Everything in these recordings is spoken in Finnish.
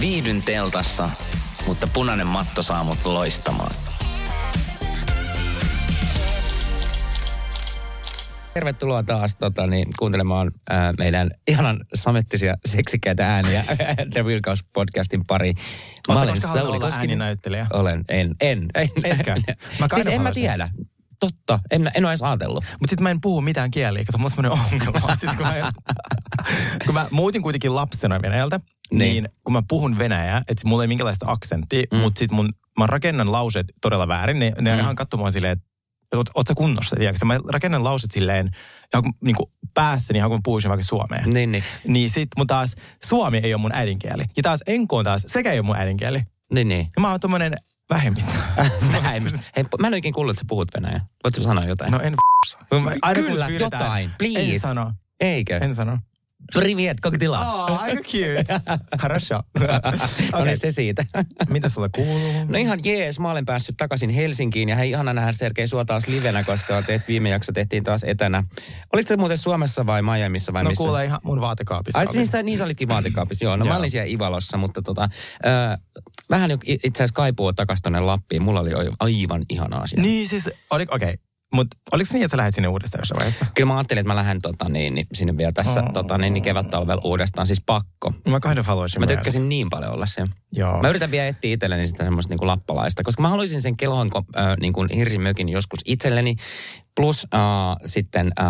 Viihdyn teltassa, mutta punainen matto saa mut loistamaan. Tervetuloa taas tota, niin, kuuntelemaan ää, meidän ihanan samettisia seksikkäitä ääniä The Wilkaus podcastin pari. Mä halunnut olla ääninäyttelijä? Olen, en, en. en Etkä? Mä siis en mä tiedä. Totta, en, en ole edes ajatellut. Mutta sitten mä en puhu mitään kieliä, kato, mulla on ongelma. siis kun, mä, kun mä muutin kuitenkin lapsena Venäjältä, niin, Niin. niin kun mä puhun venäjää, että mulla ei minkälaista aksenttia, mm. mutta sitten mun, mä rakennan lauseet todella väärin, ne, ne mm. ihan katsomaan silleen, että oot, oot sä kunnossa, tiedätkö? Mä rakennan lauset silleen, ihan niin kuin päässäni, ihan kuin mä puhuisin vaikka suomea. Niin, niin. Niin sit mun taas suomi ei ole mun äidinkieli. Ja taas enko on taas, sekä ei ole mun äidinkieli. Niin, niin. Ja mä oon tommonen vähemmistö. Vähemmistö. Hei, mä en oikein kuullut, että sä puhut venäjää. Voitko sanoa jotain? No en aina kun Kyllä, pyydetään- jotain, please. En sano. Eikö? En sano. Privet, как dela? Oh, aika cute. Хорошо. No Okei, niin, se siitä. mitä sulle kuuluu? No ihan jees, mä olen päässyt takaisin Helsinkiin ja hei ihana nähdä Sergei sua taas livenä, koska teet, viime jakso tehtiin taas etänä. Olitko se muuten Suomessa vai Miamiissa vai No missä? kuule ihan mun vaatekaapissa. Ai oli. siis sä, niin sä olitkin vaatekaapissa, joo. No mä Joo. olin siellä Ivalossa, mutta tota, äh, vähän jo itse asiassa kaipuu takaisin tonne Lappiin. Mulla oli oi- aivan ihana asia. Niin siis, oli, okei. Okay. mutta oliko niin, että sä lähdet sinne uudestaan jossain vaiheessa? Kyllä mä ajattelin, että mä lähden tota, niin, niin, sinne vielä tässä Oh. tota, niin, niin kevät-talvella uudestaan. Siis pakko. Mä kind of haluaisin Mä myös. tykkäsin niin paljon olla siellä. Joo. Mä yritän vielä etsiä itselleni sitä semmoista niin kuin lappalaista, koska mä haluaisin sen kelhon äh, niin kuin hirsimökin joskus itselleni, plus äh, sitten äh,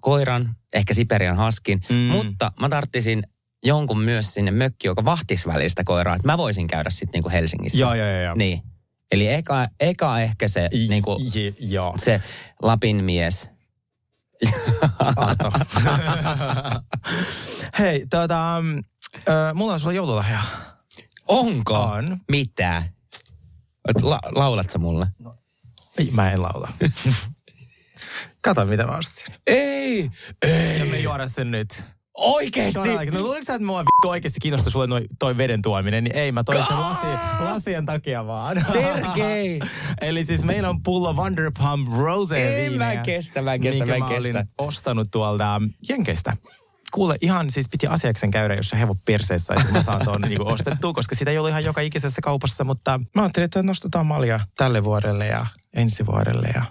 koiran, ehkä Siperian haskin, Mm. mutta mä tarttisin jonkun myös sinne mökki, joka vahtisi välistä koiraa, että mä voisin käydä sitten niin kuin Helsingissä. Joo, joo, joo. joo. Niin. Eli eka, eka ehkä se, I- niin kuin, je- Joo. se Lapin mies. Aato. Hei, tota, ö, mulla on sulla joululahja. Onko? On. Mitä? La, laulat sä mulle? Ei, mä en laula. Kato, mitä mä ostin. Ei! Ei! Ja me juoda sen nyt. Oikeesti? Todellakin. No luuliko sä, että mua vittu oikeasti kiinnostaa sulle noi, toi veden tuominen, niin ei, mä toin sen lasi, lasien takia vaan. Sergei! Eli siis meillä on pullo Vanderpump Rose En mä kestä, mä kestä, mä kestä. olin ostanut tuolta Jenkeistä. Kuule, ihan siis piti asiaksen käydä, jos hevo perseessä, että mä saan tuon niinku ostettua, koska sitä ei ollut ihan joka ikisessä kaupassa, mutta mä ajattelin, että nostetaan malja tälle vuodelle ja ensi vuodelle ja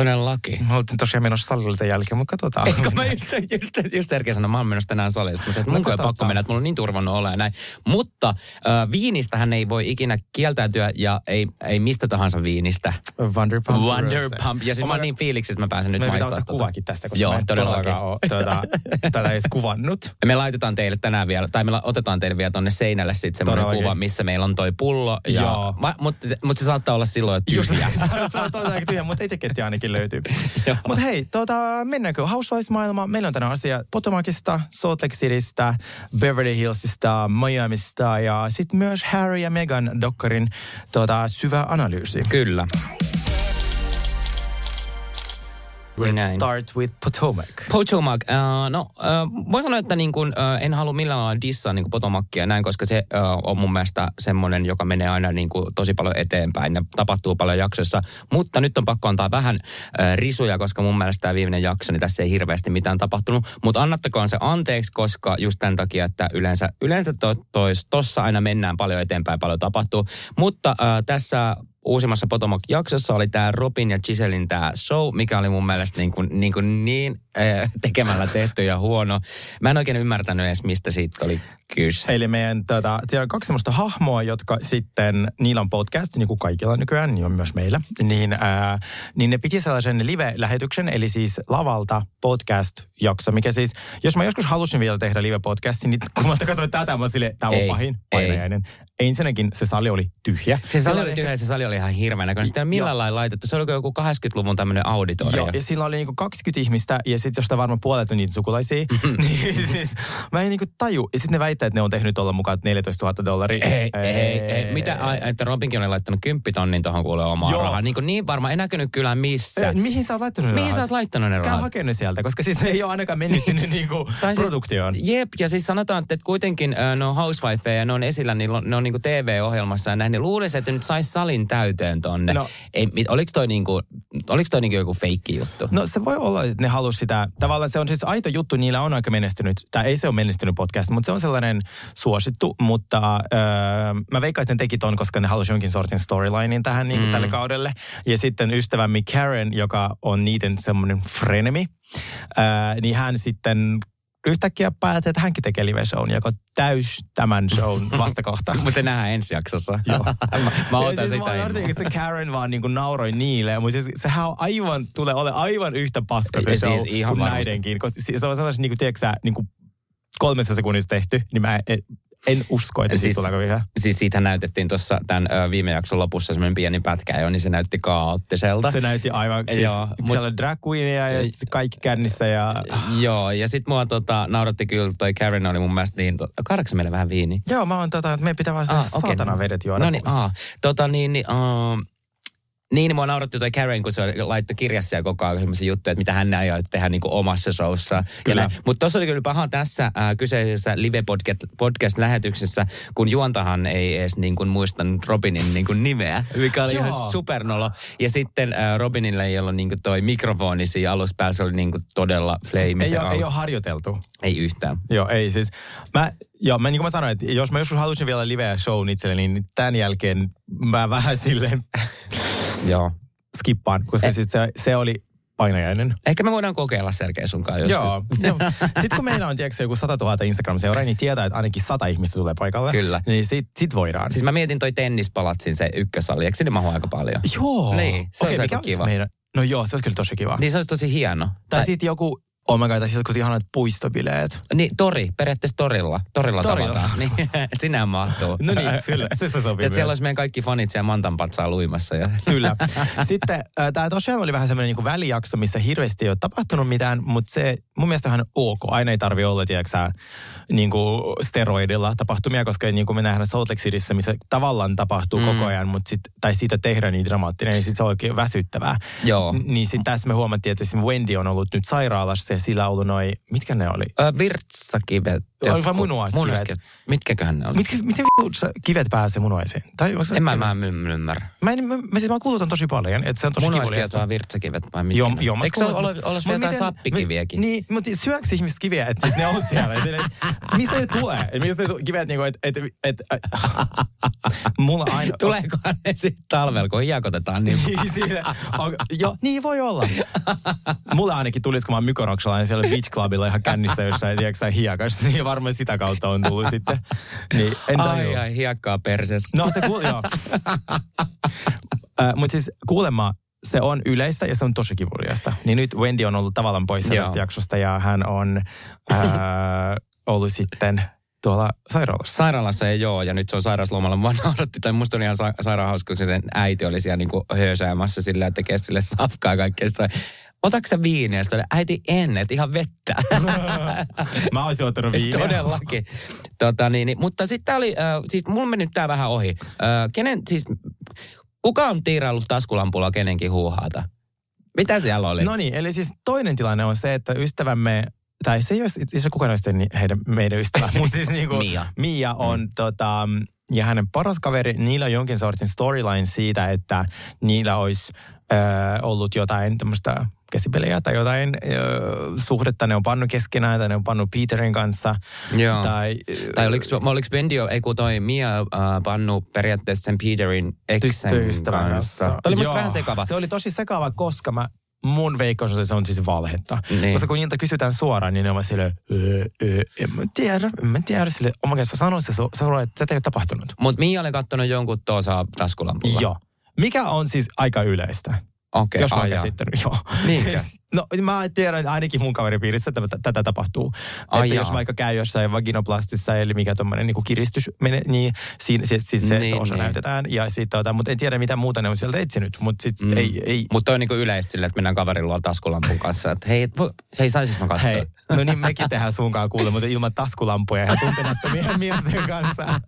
Todellakin. mä oltiin tosiaan menossa salilta jälkeen, mutta katsotaan. Eikö mä just, just, just Sergei sanoi, mä oon menossa tänään salille. Sitten että mun No no, pakko mennä, että mulla on niin turvannut olla ja näin. Mutta äh, viinistä hän ei voi ikinä kieltäytyä ja ei, ei mistä tahansa viinistä. Vanderpump Rose. Wonderpump. Ja siis Oh mä oon niin fiiliksissä, että mä pääsen nyt Me pitää maistamaan. ottaa kuvaakin tästä, koska Joo, mä en todellakin. todellakaan ole tuota, tätä edes kuvannut. Me laitetaan teille tänään vielä, tai me la- otetaan teille vielä tonne seinälle sitten semmoinen Todellakin. kuva, missä meillä on toi pullo. Ja, Joo. mutta, mutta se saattaa olla silloin Just tyhjä. se on todellakin tyhjä, mutta etiketti ainakin löytyy. Joo. mutta hei, tota, mennäänkö Housewives-maailmaan? Meillä on tänään asia Potomacista, Salt Lake Citystä, Beverly Hillsista, Miamista ja sitten myös Harry ja Meghan Dokkarin tota, syvä analyysi. Kyllä. Let's Näin. start with Potomac. Potomac, uh, no uh, voin sanoa, että niin kuin, uh, en halua millään lailla dissaa niin Potomacia näin, koska se uh, on mun mielestä semmoinen, joka menee aina niin kuin, tosi paljon eteenpäin ja tapahtuu paljon jaksoissa. Mutta nyt on pakko antaa vähän uh, risuja, koska mun mielestä tämä viimeinen jakso, niin tässä ei hirveästi mitään tapahtunut. Mutta annattakoon se anteeksi, koska just tämän takia, että yleensä, yleensä to, tois, tossa aina mennään paljon eteenpäin, paljon tapahtuu. Mutta uh, tässä uusimmassa Potomac-jaksossa oli tämä Robin ja Giselin tämä show, mikä oli mun mielestä niin, kuin, niin, kuin niin tekemällä tehty ja huono. Mä en oikein ymmärtänyt edes, mistä siitä oli kyse. Eli meidän, tota, siellä on kaksi semmoista hahmoa, jotka sitten, niillä on podcast, niin kuin kaikilla nykyään, niin on myös meillä, niin, ää, niin ne piti sellaisen live-lähetyksen, eli siis lavalta podcast-jakso, mikä siis, jos mä joskus halusin vielä tehdä live-podcastin, niin kun mä katsoin tätä, mä silleen, tää on Ei, pahin, ei. painajainen. Ensinnäkin se sali oli tyhjä. Se sali oli tyhjä, se sali oli ihan hirveän näköinen. Sitä ei millään lailla laitettu. Se oli joku 80-luvun tämmöinen auditorio. Joo, ja sillä oli niinku 20 ihmistä ja sitten josta varmaan puolet on niitä sukulaisia, niin sit, mä en niinku taju. Ja sitten ne väittää, että ne on tehnyt olla mukaan 14 000 dollaria. Ei, ei, ei. Mitä, ai, että Robinkin oli laittanut kymppitonnin tuohon kuule omaa Joo. rahaa. Niin, niin varmaan, en näkynyt kyllä missä. Ö, Mihin sä oot laittanut ne Mihin rahat? sä oot laittanut ne Käy rahat? ne sieltä, koska siis ne ei ole ainakaan mennyt sinne niinku Tai siis- produktioon. Jep, ja siis sanotaan, että kuitenkin ne on housewifeja ja ne on esillä, niin ne on niinku TV-ohjelmassa ja näin. Niin luulisi, että nyt saisi salin täyteen tonne. No. Ei, oliko toi, niinku, oliko toi niinku joku feikki juttu? No se voi olla, että ne halusi sitä, tavallaan se on siis aito juttu, niillä on aika menestynyt, tai ei se ole menestynyt podcast, mutta se on sellainen suosittu, mutta öö, mä veikkaan, että ne teki ton, koska ne halusi jonkin sortin storylinein tähän niin Mm. tälle kaudelle. Ja sitten ystävämme Karen, joka on niiden semmoinen frenemi, öö, niin hän sitten yhtäkkiä päätti, että hänkin tekee live-shown, joka on täys tämän shown vastakohta. Mutta nähdään ensi jaksossa. Joo. mä, mä otan siis sitä. Mä se Karen vaan niin kuin nauroi niille. Mutta siis, sehän on aivan, tulee ole aivan yhtä paska se Ja show siis ihan kuin varmasti. näidenkin. Koska se on sellaisen, niin kuin, tiedätkö sä, niin kuin kolmessa sekunnissa tehty, niin mä en, en usko, että siis, siitä tulee vielä. Siis siitä näytettiin tuossa tämän ö, viime jakson lopussa semmoinen pieni pätkä jo, niin se näytti kaoottiselta. Se näytti aivan, siis Joo, mut- siellä drag queenia ja sit kaikki kännissä ja... Joo, ja sit mua tota, nauratti kyllä, toi Karen oli mun mielestä niin, kaadakse meille vähän viini? Joo, mä oon tota, että meidän pitää vaan Ah, ah, okei. saatana vedet juoda. No niin, aa. Tota niin, niin, uh, niin, mua nauratti toi Karen, kun se laittoi kirjassa ja koko ajan semmoisia juttuja, että mitä hän aioi tehdä niin kuin omassa showssa. Mutta tuossa oli kyllä paha tässä äh, kyseisessä live-podcast-lähetyksessä, kun juontahan ei edes niin kuin muistanut Robinin niin kuin nimeä, mikä oli Joo. ihan supernolo. Ja sitten äh, Robinille ei ollut niin kuin toi mikrofoni siinä aluspäällä, se oli niin kuin todella flame. ei, ole, ei ole harjoiteltu. ei yhtään. Joo, ei siis. Mä, joo, mä, niin kuin mä sanoin, että jos mä joskus halusin vielä liveä shown itselleni, niin tämän jälkeen mä vähän silleen Joo. skippaan, koska Eh. sit se, se oli painajainen. Ehkä me voidaan kokeilla Sergei sunkaan joskus. Joo. joo. Sitten kun meillä on tiedätkö, joku 100 000 Instagram-seuraajaa, niin tietää, että ainakin 100 ihmistä tulee paikalle. Kyllä. Niin sit, sit voidaan. Siis mä mietin toi tennispalatsin se ykkösali, eikö sinne mahu aika paljon? joo. Niin, se Okei, olisi aika kiva. Meidän... No joo, se olisi kyllä tosi kiva. Niin se olisi tosi hieno. Tai sitten joku, oh my god, tai jotkut ihanat puistobileet. Niin, tori, periaatteessa torilla. Torilla, Torilla. tavataan. Niin, että sinähän mahtuu. No niin, kyllä, se, se sopii Et siellä olisi meidän kaikki fanit siellä Mantanpatsaa luimassa. Ja... Kyllä. Sitten äh, tämä tosiaan oli vähän semmoinen niin välijakso, missä hirveästi ei ole tapahtunut mitään, mutta se mun mielestä on ihan ok. Aina ei tarvi olla, tiedätkö sä, niin kuin steroidilla tapahtumia, koska niin kuin me nähdään Salt Lake Cityssä, missä tavallaan tapahtuu mm. koko ajan, mutta sit, tai siitä tehdään niin dramaattinen, niin sitten se on oikein väsyttävää. Joo. N- niin sitten tässä me huomattiin, että esimerkiksi Wendy on ollut nyt sairaalassa sillä ollut noin, mitkä ne oli? Ö, virtsakivet. Oli vai munuaiskivet? munuaiskivet. Mitkäköhän ne oli? Mitkä, miten vittu kivet pääsee munuaisiin? Tai onko se- En mä, mä en ymmärrä. Mä, en, mä, mä, siis mä kuulutan tosi paljon, että se on tosi Munuaiskivet kivuliasta. vai virtsakivet vai mitkä? Joo, joo, mä Eikö se ole, ole, jotain miten- sappikiviäkin? Niin, mutta syöks ihmiset kiviä, että sit ne on siellä? Silleen, että mistä ne tulee? Et Mistä ne kivet niinku, että... Et, et, et, mulla aina... Tuleekohan ne sitten talvella, kun hiekotetaan niin Niin, siinä, on, jo, niin voi olla. Mulle ainakin tulisi, kun mä oon mykonoksalainen siellä Beach Clubilla ihan kännissä jossain, tiedätkö hiekas, niin varmaan sitä kautta on tullut sitten. Niin, en Ai tajua. ai, hiekkaa perseessä. No se kuul, joo. äh, Mutta siis kuulemma se on yleistä ja se on tosi kivuliasta. Niin nyt Wendy on ollut tavallaan poissa Joo. tästä jaksosta ja hän on äh, ollut sitten tuolla sairaalassa. Sairaalassa ei joo, ja nyt se on sairauslomalla. Mua nauratti, tai musta oli ihan sa- sairaan hauska, kun se sen äiti oli siellä niinku höösäämässä silleen, että tekee sille safkaa kaikkea. Otatko sä viiniä? Sitten äiti en, et ihan vettä. Mä olisin ottanut viiniä. Todellakin. Tota, niin, niin, mutta sitten oli, äh, siis mulla meni tää vähän ohi. Äh, kenen, siis, kuka on tiiraillut taskulampulla kenenkin huuhaata? Mitä siellä oli? No niin, eli siis toinen tilanne on se, että ystävämme, tai se ei ole itse asiassa kukaan ni- heidän, meidän ystävä, mutta siis niinku Mia. Mia on mm. tota, ja hänen paras kaveri, niillä on jonkin sortin storyline siitä, että niillä olisi äh, ollut jotain tämmöistä käsipelejä tai jotain äh, suhdetta, ne on pannut keskenään tai ne on pannut Peterin kanssa. Joo. Tai, Tai oliko, oliko Bendio, ei kun toi Mia äh, pannu periaatteessa sen Peterin tyttöystävän kanssa. kanssa. Tämä oli musta vähän sekava. Se oli tosi sekava, koska mä, mun veikkaus on, että se on siis valhetta. Niin. Koska kun niiltä kysytään suoraan, niin ne on vaan silleen, öö, öö, en mä tiedä, en mä tiedä. Sille, God, sä sanoit se, sä sanoit, että se ei ole tapahtunut. Mutta Mia oli kattonut jonkun tuossa taskulampulla. Joo. Mikä on siis aika yleistä. Okei, Jos mä oon käsittänyt, joo. Siis, no mä tiedän ainakin mun kaveripiirissä, että tätä, tätä tapahtuu. Ai että jos jaa. vaikka käy jossain vaginoplastissa, eli mikä tommonen niin kiristys menee, niin siinä siis, siis se Niin, niin, osa niin. näytetään. Ja sit, tota, mutta en tiedä mitä muuta ne on sieltä etsinyt. Mutta sit mm. ei, ei, Mutta on yleistä sille, että mennään kaverin luo taskulampun kanssa, että hei, vo, hei saisis mä katsoa? Hei, no niin mekin tehdään sunkaan kuule, mutta ilman taskulampuja ja tuntemattomien miesten kanssa.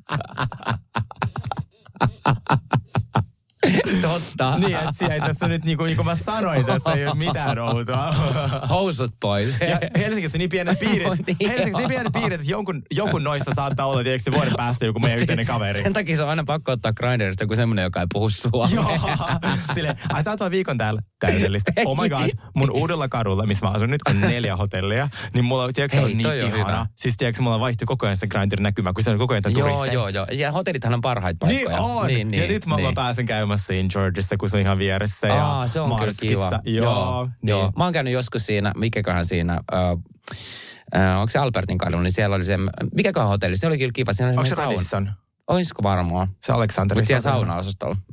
Totta. niin, että siellä ei tässä nyt, niin kuin, niin kuin mä sanoin, tässä ei ole mitään outoa. Housut pois. Ja Helsingissä on niin pienet piirit. Niin Helsingissä on niin pienet piirit, että jonkun, jonkun noista saattaa olla, tiedätkö, vuoden päästä joku meidän yhteinen kaveri. Sen takia se on aina pakko ottaa Grinderista joku semmoinen, joka ei puhu suomea. Joo. Silleen, ai sä oot vaan viikon täällä. Täydellistä. Oh my god, mun uudella kadulla, missä mä asun nyt, on neljä hotellia. Niin mulla, tiedätkö, Hei, on niin on ihana. hyvä. Siis tiedätkö, mulla vaihtuu koko ajan se Grindr näkymä, kun se on koko ajan Joo, turisteja. joo, joo. Ja hotellithan on parhaita Niin paikkoja. on. Niin, niin, ja nyt mä, niin. mä pääsen käymässä siinä Georgeissa, kun se on ihan vieressä. Ja Aa, se on kyllä kiva. Joo, niin. joo. Mä oon käynyt joskus siinä, mikäköhän siinä, äh, äh, onko se Albertin kadulla, niin siellä oli se, mikäköhän hotelli, se oli kyllä kiva. Siinä oli Onko se sauna. Radisson? Oisko varmaan? Se Aleksanteri. Mutta siellä saunaosastolla.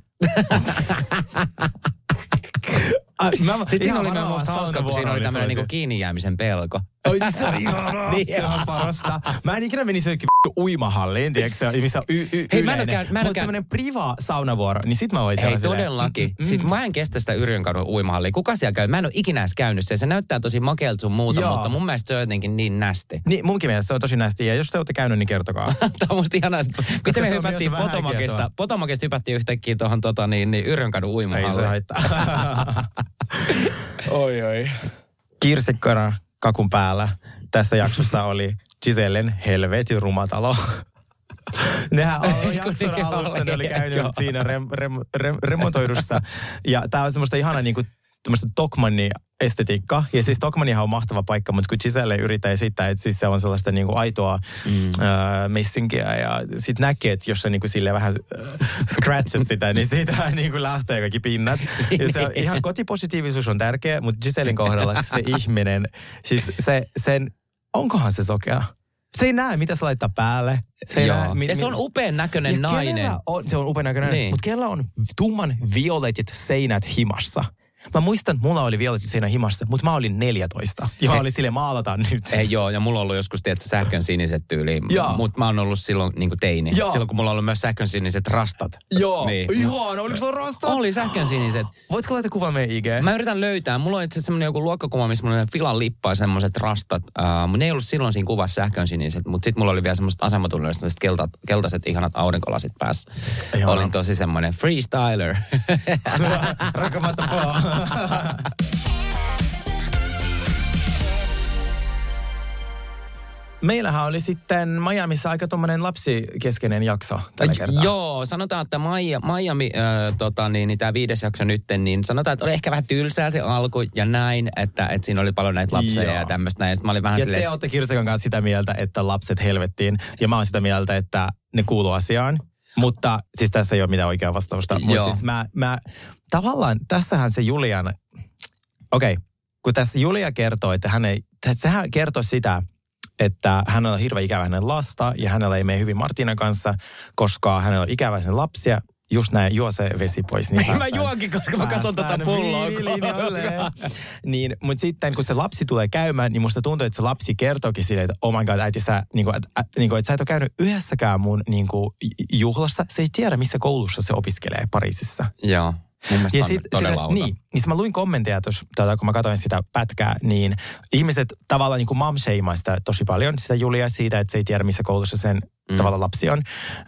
Sitten siinä oli myös hauska, kun siinä oli tämmöinen niinku kiinni jäämisen pelko. Oi, se on ihanaa. Niin. se on parasta. Mä en ikinä menisi jonnekin uimahalliin, tiedätkö se, missä on y- y- Hei, mä en oo yleinen. käy- mä en Mutta semmoinen priva saunavuoro, niin sit mä voisin Hei, todellakin. mm, mm, Sitten mä en kestä sitä Yrjönkadun uimahallia. Kuka siellä käy? Mä en ole ikinä edes käynyt siellä. Se näyttää tosi makealta sun muuta, Joo. mutta mun mielestä se on jotenkin niin nästi. Niin, munkin mielestä se on tosi nästi. Ja jos te olette käynyt, niin kertokaa. Tämä on musta ihanaa, miten se me hypättiin kietoa. Potomokista hypättiin yhtäkkiä tuohon tota, niin, niin Yrjönkadun Ei se uimahalliin. haittaa. oi, oi. Kirsikkona kakun päällä. Tässä jaksossa oli Gisellen helvetin rumatalo. Nehän on jakson niin alussa, ne oli käynyt Joo. siinä rem, rem, rem, remontoidussa. Ja tää on semmoista ihana niinku tämmöistä Tokmanni estetiikkaa. Ja siis Tokmannihan on mahtava paikka, mutta kun Giselle yrittää esittää, että siis se on sellaista niinku aitoa mm. äh, messinkiä ja sit näkee, että jos sä niinku sille vähän äh, scratchat sitä, niin siitä niinku lähtee kaikki pinnat. Ja se on, ihan kotipositiivisuus on tärkeä, mutta Gisellen kohdalla se ihminen, siis se, sen, onkohan se sokea? Se ei näe, mitä se laittaa päälle. Se ei Joo. näe, mi- ja se on upean näköinen nainen. On, se on upean näköinen, Niin. mutta kellä on tumman violetit seinät himassa? Mä muistan, mulla oli violetit seinät himassa, mutta mä olin 14. Ja mä olin sille maalataan nyt. Ei joo, ja mulla on ollut joskus, tiedätkö, sähkön siniset tyyli, Joo. mutta mä oon ollut silloin niin kuin teini. Joo. Silloin kun mulla on ollut myös sähkön siniset rastat. Joo, Niin. ihana, oliko sulla rastat? Oli sähkön siniset. Voitko laittaa kuvan meidän IG? Mä yritän löytää. Mulla on itse asiassa semmoinen joku luokkakuva, missä mulla on filan lippa ja semmoiset rastat. Uh, mutta ne ei ollut silloin siinä kuvassa sähkön siniset, mutta sitten mulla oli vielä semmoiset asematunnelliset sellaiset keltat, keltaiset ihanat aurinkolasit päässä. Ihana. Olin tosi semmoinen freestyler. Rakamatta. Meillähän oli sitten Miamiissa aika tuommoinen lapsikeskeinen jakso tällä kertaa. Joo, sanotaan, että Maija, Miami, äh, tota, niin, niin tämä viides jakso nytten, niin sanotaan, että oli ehkä vähän tylsää se alku ja näin, että, että siinä oli paljon näitä lapsia Joo. ja tämmöistä näin. Mä olin vähän Ja silleen, te olette Kirsikan kanssa sitä mieltä, että lapset helvettiin. Ja mä oon sitä mieltä, että ne kuuluu asiaan. Mutta siis tässä ei ole mitään oikeaa vastausta. Mutta siis mä, mä, tavallaan tässähän se Julian, okei, okay, kun tässä Julia kertoo, että hän ei, sehän kertoo sitä, että hänellä on hirveän ikävä hänen lasta ja hänellä ei mene hyvin Martinan kanssa, koska hänellä on ikävä sen lapsia. Just näin, juo se vesi pois. Niin Ei mä päästään- juonkin, koska mä katson tota päästään pulloa. Niin, mutta sitten kun se lapsi tulee käymään, niin musta tuntuu, että se lapsi kertookin silleen, että oh my god, äiti sä, niin kuin, että, ä, niin kuin, että sä et ole käynyt yhdessäkään mun niin kuin, juhlassa. Se ei tiedä, missä koulussa se opiskelee Pariisissa. Joo, mun on sit- todella outo. Niin, niin sit mä luin kommentteja tuossa, tota, kun mä katsoin sitä pätkää, niin ihmiset tavallaan niin mom sitä tosi paljon, sitä Julia siitä, että se ei tiedä, missä koulussa sen mm. tavallaan lapsi on.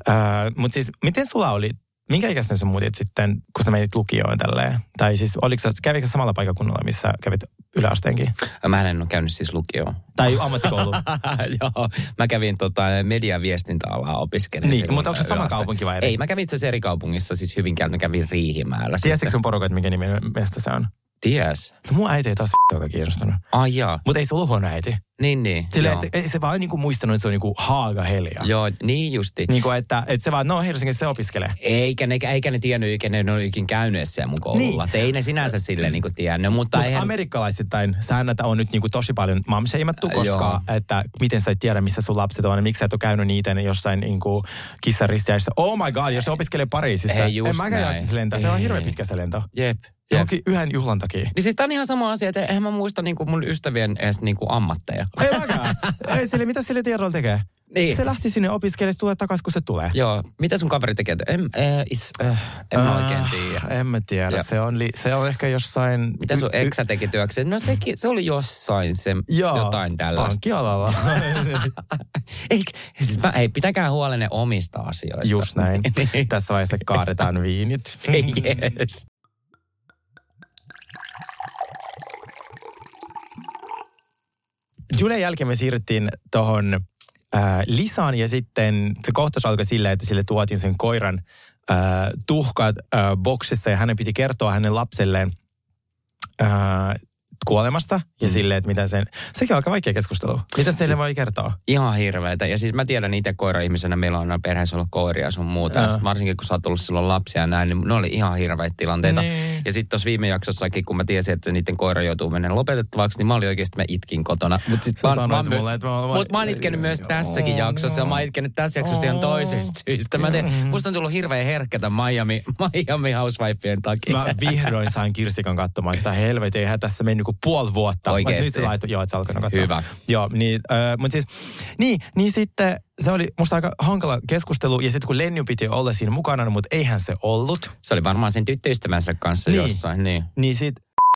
Öö, Mutta siis, miten sulla oli, minkä ikäisenä sä muutit sitten, kun sä menit lukioon tälleen? Tai siis, oliko sä, kävikö sä samalla paikakunnalla, missä kävit yläasteenkin? Mä en ole käynyt siis lukioon. Tai ammattikoulu? Joo, mä kävin tota, media- viestintäalaa opiskelin. Niin, mutta onko se sama kaupunki vai eri? Ei, mä kävin itse asiassa eri kaupungissa, siis Hyvinkäällä, mä kävin Riihimäellä. Tiesitkö sun porukat, mikä nimi mestä se on? Ties. No mun äiti ei taas joka kiinnostunut. Ai jaa, Mutta ei se ollut huono äiti. niin niin. Sillä, joo. että ei se vaan niinku muistanut, että se on niinku Haaga Helia. joo, niin justi. Niin kuin, että, että se vaan, no Helsingissä se opiskelee. Eikä ne, eikä ne tiennyt, eikä ne ole ikin käynyt siellä mun koululla. Niin. Niin. Ei ne sinänsä silleen niin tiennyt, mutta Mutta eihän... amerikkalaisittain säännöt on nyt niinku tosi paljon mamseimattu, koska Joo. että miten sä et tiedä, missä sun lapset on ja miksi sä et ole käynyt niitä jossain niinku kissaristiäissä. Oh my god, jos se opiskelee Pariisissa. Ei just en mäkään jaksaisi lentää. Se on hirveän pitkä se lento. Jep. Johonkin yhden juhlan takia. Niin siis tää on ihan sama asia, että eihän mä muista niinku mun ystävien edes niinku ammatteja. Ei mäkään. Ei sille, mitä sille tiedolla tekee? Niin. Se lähti sinne opiskelemaan, se tulee takaisin, kun se tulee. Joo, mitä sun kaveri tekee? En, äh, is, äh, en mä oikein tiedä. En mä tiedä. Joo. Se on, li, se on ehkä jossain... Mitä sun eksä teki työkseen? No sekin, se oli jossain se, Joo, jotain tällaista. Pankkialalla. Ei, siis mä, ei, pitäkää huolenne omista asioista. Just näin. Niin. Tässä vaiheessa kaadetaan viinit. yes. Julen jälkeen me siirryttiin tuohon äh, Lisaan ja sitten se kohtaus alkoi silleen, että sille tuotiin sen koiran äh, tuhkat äh, boksissa ja hänen piti kertoa hänen lapselleen äh, kuolemasta ja mm. silleen, että mitä sen... Sekin on aika vaikea keskustelu. Mitä teille voi kertoa? Ihan hirveetä. Ja siis mä tiedän itse koira-ihmisenä, meillä on perheessä ollut koiria sun muuta. Ja sit varsinkin kun sä oot ollut silloin lapsia ja näin, niin ne oli ihan hirveitä tilanteita. Niin. Ja sitten tuossa viime jaksossakin, kun mä tiesin, että niiden koira joutuu menemään lopetettavaksi, niin mä olin oikeasti, mä itkin kotona. Mutta sit mä, sanoit mä, mä, mulle, että mä- mä- mut mä oon itkenyt myös tässäkin Oh, jaksossa. Ja mä oon itkenyt tässä jaksossa ihan toisesta syystä. Mä teen, musta on tullut hirveän herkkä tämän Miami, Miami Housewifeen takia. Mä vihdoin sain Kirsikan katsomaan sitä helvetin. Eihän tässä mennyt kuin puoli vuotta. Oikeesti? Nyt se joo, että sä alkanut katsoa. Hyvä. Joo, niin, äh, mutta siis, niin, niin sitten se oli musta aika hankala keskustelu. Ja sitten kun Lenny piti olla siinä mukana, mutta eihän se ollut. Se oli varmaan sen tyttöystävänsä kanssa Niin. jossain. Niin. Niin sit,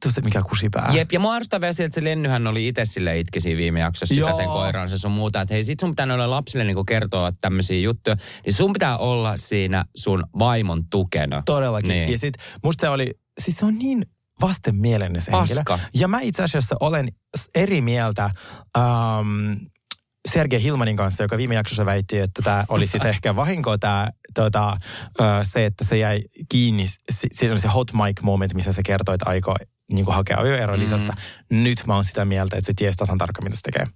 se mikä kusipää. Jep, ja mua arvostaa vielä se, että se Lennyhän oli itse sille itkisi viime jaksossa sitä Joo. sen koiraansa sun muuta. Että hei, sit sun pitää noille lapsille niinku kertoa tämmöisiä juttuja. Niin sun pitää olla siinä sun vaimon tukena. Todellakin. Niin. Ja sit musta se oli, siis se on niin vastenmielinen se henkilö. Paska. Ja mä itse asiassa olen eri mieltä um, Sergei Hilmanin kanssa, joka viime jaksossa väitti, että tämä oli sitten ehkä vahinko tää, tota, se, että se jäi kiinni. Si- Siinä oli se hot mic moment, missä se kertoi, että aikoo niin hakea ajoero Lisasta. Mm. Nyt mä oon sitä mieltä, että se ties tasan tarkkaan, mitä se tekee.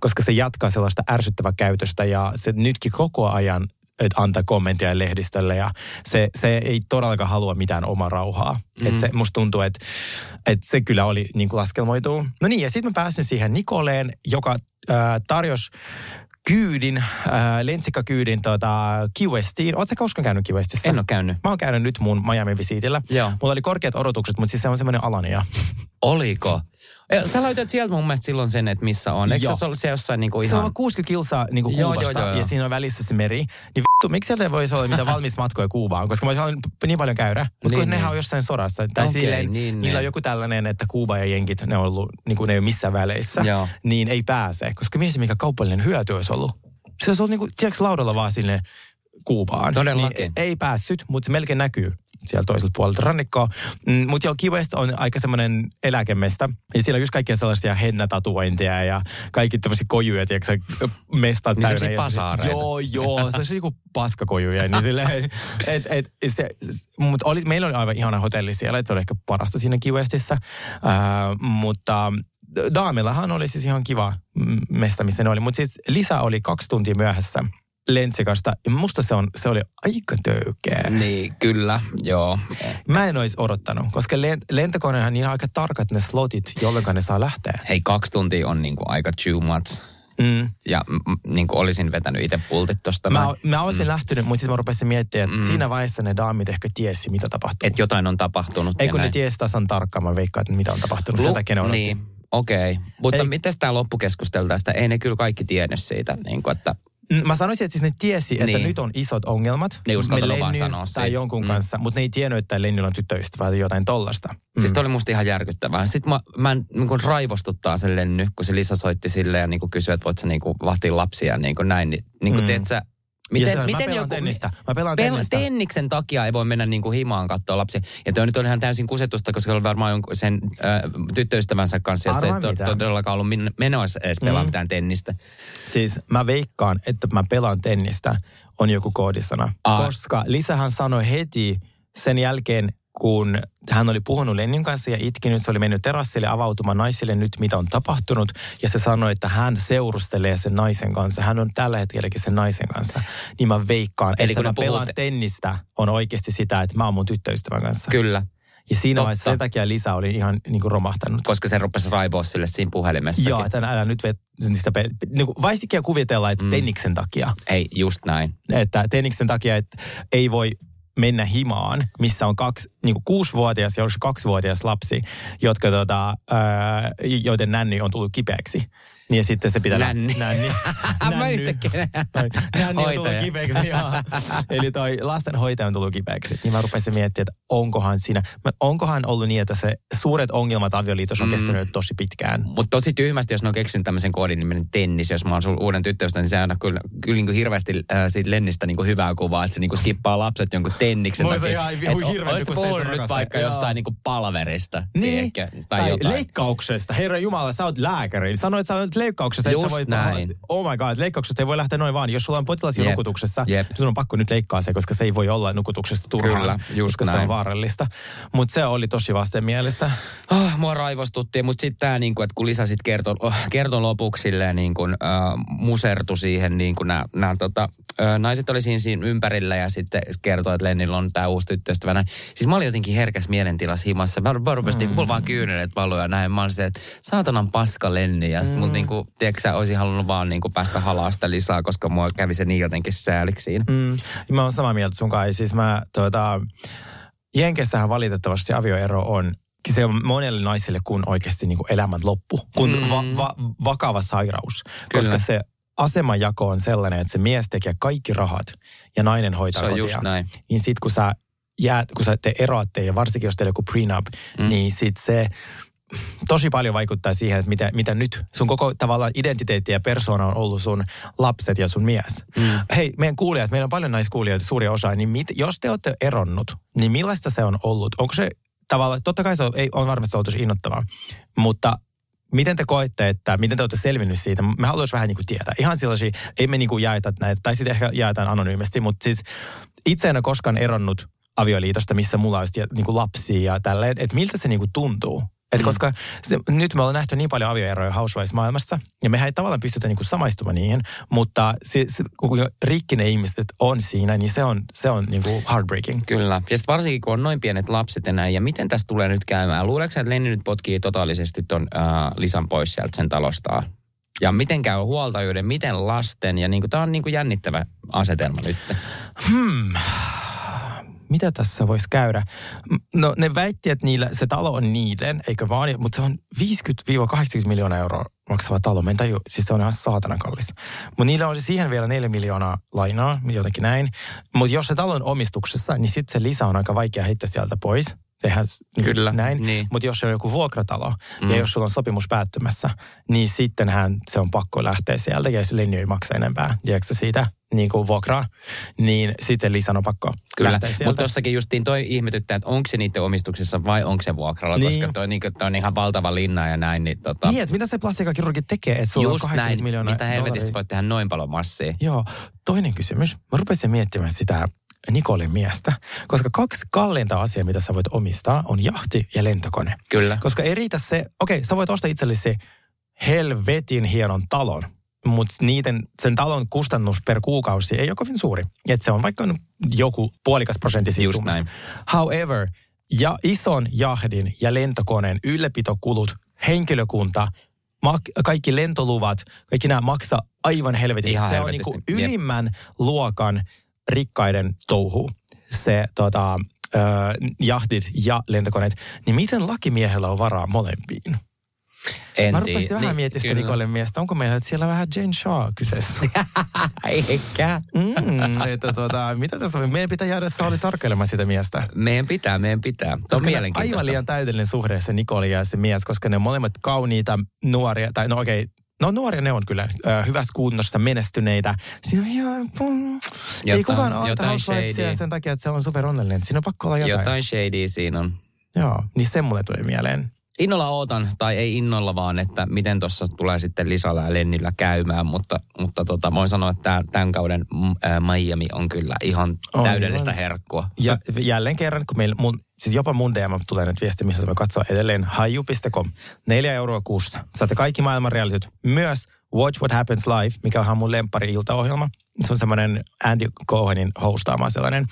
Koska se jatkaa sellaista ärsyttävää käytöstä ja se nytkin koko ajan että antaa kommentteja lehdistölle ja se, se ei todellakaan halua mitään omaa rauhaa. Mm. Et se, musta tuntuu, että et se kyllä oli niin kuin laskelmoituu. No niin, ja sitten mä pääsin siihen Nikoleen, joka äh, tarjosi kyydin, äh, lentsikakyydin tota, Key Westiin. Oletko koskaan käynyt Key Westissä? En ole käynyt. Mä oon käynyt nyt mun Miami-visiitillä. Joo. Mulla oli korkeat odotukset, mutta siis se on semmoinen alania. Oliko? Sä laitat sieltä mun mielestä silloin sen, että missä on. Eikö Joo. se ollut se jossain niinku Se ihan... on 60 kilsaa niin kuin Joo, Kuubasta joo, joo, ja joo. siinä on välissä se meri. Niin vittu, miksi sieltä voisi olla mitään valmis matkoja Kuubaan? Koska mä olisin niin paljon käydä. Mutta Niin, kun nehän niin. on jossain sodassa. Tai Okei, silleen, niin, niillä on niin. joku tällainen, että Kuuba ja jenkit, ne on ollut, niin kuin ne ei ole missään väleissä. Joo. Niin ei pääse. Koska miesi, mikä kaupallinen hyöty olisi ollut. Se olisi ollut niin kuin, tiedätkö, laudalla vaan sinne Kuubaan. Todellakin. Niin ei päässyt, mutta se melkein näkyy sieltä toiselta puolelta rannikkoa. Mm, mutta joo, Key West on aika semmoinen eläkemesta. Ja siellä on just kaikkia sellaisia hennätatuointeja ja kaikki tämmöisiä kojuja, tiedätkö, mestat Niin täynnä. basaareita. Joo, joo, se on niinku paskakojuja. niin silleen, et, et, se, mutta oli, meillä oli aivan ihana hotelli siellä, että se oli ehkä parasta siinä Key Westissä. Uh, mutta Daamillahan oli siis ihan kiva mesta, missä ne oli. Mutta siis Lisa oli kaksi tuntia myöhässä Lentsikasta. Ja musta se, on, se oli aika töykeä. Niin, kyllä, joo. Mä en olisi odottanut, koska lent- lentokonehan niin aika tarkat ne slotit, jolloin ne saa lähteä. Hei, kaksi tuntia on niinku aika too much. Mm. Ja mm, niinku olisin vetänyt itse pultit tosta. Mä, mä olisin mm. lähtenyt, mutta sitten mä rupesin miettimään, että mm. siinä vaiheessa ne daamit ehkä tiesi, mitä tapahtuu. Että jotain on tapahtunut. Ei kun ne näin. tiesi tasan tarkkaan, mä veikkaan, että mitä on tapahtunut. Sen Lu- takia ne odotti. Niin, okei. Okay. Mutta Ei- miten tämä loppukeskustelu tästä? Ei ne kyllä kaikki tiennyt siitä, niin kuin, että Mä sanoisin, että siis ne tiesi, että Niin. nyt on isot ongelmat. Ne ei uskaltanut vaan sanoa Tai jonkun Mm. kanssa, mutta ne ei tiennyt, että Lennillä on tyttöystävää tai jotain tollasta. mm. siis toi oli musta ihan järkyttävää. Sitten mä, mä niin kuin raivostuttaa sen Lenny, kun se Lisa soitti sille ja niin kysyi, että voit sä niin kuin vahtia lapsia ja niin näin. Niin, niin kuin Mm. teet sä, Ja se on, mä pelaan tennistä. Mä pelaan tennistä. Tenniksen takia ei voi mennä niin kuin himaan katsoa lapsia. Ja toi nyt on ihan täysin kusetusta, koska oli varmaan jonkun sen äh, tyttöystävänsä kanssa. Ja se ei to- todellakaan ollut min- menoissa edes pelaa Mm. mitään tennistä. Siis mä veikkaan, että mä pelaan tennistä on joku koodisana. Aa. Koska Lisähän sanoi heti sen jälkeen, kun hän oli puhunut Lennin kanssa ja itkinyt, se oli mennyt terassille avautumaan naisille nyt, mitä on tapahtunut. Ja se sanoi, että hän seurustelee sen naisen kanssa. Hän on tällä hetkelläkin sen naisen kanssa. Niin mä veikkaan, Eli että kun mä pelaan puhut- tennistä on oikeasti sitä, että mä oon mun tyttöystävän kanssa. Kyllä, Ja siinä Totta. vaiheessa sen takia Lisa oli ihan niin kuin romahtanut. koska se rupesi raivoa sille siinä puhelimessakin. Joo, että älä nyt vet, niistä, pe- niin kuin kuvitella, että mm. tenniksen takia Ei, just näin. että tenniksen takia, että ei voi mennä himaan, missä on kaksi, niin kuin kuusivuotias ja kaksivuotias lapsi, jotka tota, ää, joiden nänni on tullut kipeäksi. Niin ja sitten se pitää... Nänni. Nänni. Mä yhtäkkiä. Nänni on tullut kipeäksi. Eli toi lastenhoitaja on tullut kipeäksi. Niin mä rupesin miettimään, että onkohan siinä, onkohan ollut niin, että se suuret ongelmat avioliitossa on kestänyt tosi pitkään. Mutta tosi tyhmästi, jos ne on keksinyt tämmöisen koodin nimen tennis, jos mä oon sun uuden tyttöystä, niin se on kyllä, kyllä niin kuin hirveästi äh, siitä Lennistä niin kuin hyvää kuvaa, että se niin kuin skippaa lapset jonkun tenniksen Voi se ihan olisitko kun se nyt rakastaa. vaikka jostain niin kuin palverista, Niin, tai, tai, jotain. leikkauksesta. Herra Jumala, sä oot lääkäri. Sanoit, että sä oot että Just sä voit, näin. Oh my god, leikkauksesta ei voi lähteä noin vaan. Jos sulla on potilas Jep. nukutuksessa, Jep. sun on pakko nyt leikkaa se, koska se ei voi olla nukutuksesta turhaan. Kyllä, just koska se on näin. vaarallista. Mutta se oli tosi vastenmielistä. Oh, mua raivostuttiin, mutta sitten tämä, niinku, että kun kertoi oh, kertoi lopuksi silleen, niin kuin, äh, musertu siihen, niin kuin nämä tota, äh, naiset oli siinä, siinä ympärillä ja sitten kertoi, että Lennillä on tämä uusi tyttöystävä. Näin. Siis mä olin jotenkin herkäs mielentilas himassa. Mä, mä rupesin, mm. mulla vaan kyynelet valuu ja näin. Mä olin se, että saatanan paska Lenni. Ja sitten mm. mut niinku, tiedätkö sä, olisin halunnut vaan niinku päästä halaa sitä Lisaa, koska mua kävi se niin jotenkin sääliksi siinä. Mm, mä oon samaa mieltä sun kai. Siis mä, tuota, Jenkessähän valitettavasti avioero on se on monelle naiselle kun oikeasti niin kuin elämän loppu, kun mm. va, va, vakava sairaus. Kyllä. Koska se asemajako on sellainen, että se mies tekee kaikki rahat ja nainen hoitaa Se on kotia. just näin. Niin sit kun sä jäät, kun sä te eroatte ja varsinkin jos teillä on joku prenup, mm. niin sit se tosi paljon vaikuttaa siihen, että mitä, mitä nyt sun koko tavallaan identiteetti ja persoona on ollut sun lapset ja sun mies. Mm. Hei, meidän kuulijat, meillä on paljon naiskuulijoita, suuria osa, niin mit, jos te olette eronnut, niin millaista se on ollut? Onko se tavallaan, totta kai se on, ei, on varmasti ollut innoittavaa, mutta miten te koette, että miten te olette selvinnyt siitä? Me haluaisimme vähän niin kuin tietää. Ihan sellaisia, ei me niin kuin jaeta näitä, tai sitten ehkä jaetaan anonyymisti, mutta siis itse en ole koskaan eronnut avioliitosta, missä mulla olisi niin kuin lapsia ja tälleen, että miltä se niin kuin tuntuu? Et koska se, nyt me ollaan nähty niin paljon avioeroja Housewives-maailmassa, ja mehän ei tavallaan pystytä niinku samaistumaan niihin, mutta se, se, kun rikkinen ihmiset on siinä, niin se on, se on niinku heartbreaking. Kyllä. Ja sitten varsinkin, kun on noin pienet lapset enää, ja miten tästä tulee nyt käymään? Luuleeko että Lenni nyt potkii totaalisesti ton äh, Lisan pois sieltä sen talostaan? Ja miten käy huoltajuuden, miten lasten, ja niinku, tämä on niinku jännittävä asetelma nyt. Mitä tässä voisi käydä? No ne väitti, että niillä, se talo on niiden, eikö vaan, mutta se on 50-80 miljoonaa euroa maksava talo. Mä en taju, siis se on ihan saatana kallis. Mutta niillä on siihen vielä 4 miljoonaa lainaa, jotenkin näin. Mutta jos se talo on omistuksessa, niin sitten se lisä on aika vaikea heittää sieltä pois. Tehdään s- niin kuin Kyllä, näin. niin. Mutta jos se on joku vuokratalo mm. ja jos sulla on sopimus päättymässä, niin sittenhän se on pakko lähteä sieltä ja jos Lenni ei maksa enempää, tiedätkö siitä niin kuin vuokraa, niin sitten lisän on pakko Kyllä, mutta tuossakin justiin toi ihmetyttää, että onko se niiden omistuksessa vai onko se vuokralla, Niin. koska toi, niinku, toi on ihan valtava linna ja näin. Niin, tota, Niin, että mitä se plastiikkakirurgi tekee, että sulla just on 80 näin, miljoonaa mistä helvetistä dollaria? voit tehdä noin paljon massia. Joo. Toinen kysymys. Mä rupesin miettimään sitä Nikolen miestä, koska kaksi kalleinta asiaa, mitä sä voit omistaa, on jahti ja lentokone. Kyllä. Koska ei riitä se, okei, sä voit ostaa itsellesi helvetin hienon talon, mutta niiden, sen talon kustannus per kuukausi ei ole kovin suuri. Et se on vaikka joku puolikas prosentti siitä Just summasta. näin. However, ja ison jahdin ja lentokoneen ylläpitokulut, henkilökunta, mak- kaikki lentoluvat, kaikki nämä maksaa aivan helvetisti. Ihan se helvetisti, on niinku jep. ylimmän luokan rikkaiden touhu, se tota, ö, jahtit ja lentokoneet. Niin miten lakimiehellä on varaa molempiin? En Mä rupesin vähän Niin, miettimään. Nikolen miestä. Onko meillä siellä vähän Jane Shaw kyseessä? Eikä. mm, että tuota, mitä tässä on? Meidän pitää jäädä Sauli tarkkailemaan sitä miestä. Meidän pitää, meidän pitää. Tuo on mielenkiintoista. aivan liian täydellinen suhde se Nikoli ja se mies, koska ne on molemmat kauniita, nuoria, tai no okei, no nuoria ne on kyllä, ö, hyvässä kunnossa, menestyneitä. Siinä on ihan, pum, ei Jotain- kukaan ota jotain Housewivesia sen takia, että se on super onnellinen. Siinä on pakko olla jotain. Jotain shady siinä on. Joo, niin se mulle tuli mieleen. Innolla ootan, tai ei innolla vaan, että miten tuossa tulee sitten Lisalla ja Lennillä käymään, mutta, mutta tota, voin sanoa, että tämän kauden mm, Miami on kyllä ihan Aivan. täydellistä herkkua. Ja jälleen kerran, kun meillä, mun, siis jopa mun DM tulee nyt viesti, missä me katsoo edelleen haju.com. Neljä euroa kuussa. Saatte kaikki maailman realityt. Myös Watch What Happens Live, mikä onhan mun lempari iltaohjelma. Se on semmoinen Andy Cohenin hostaama sellainen,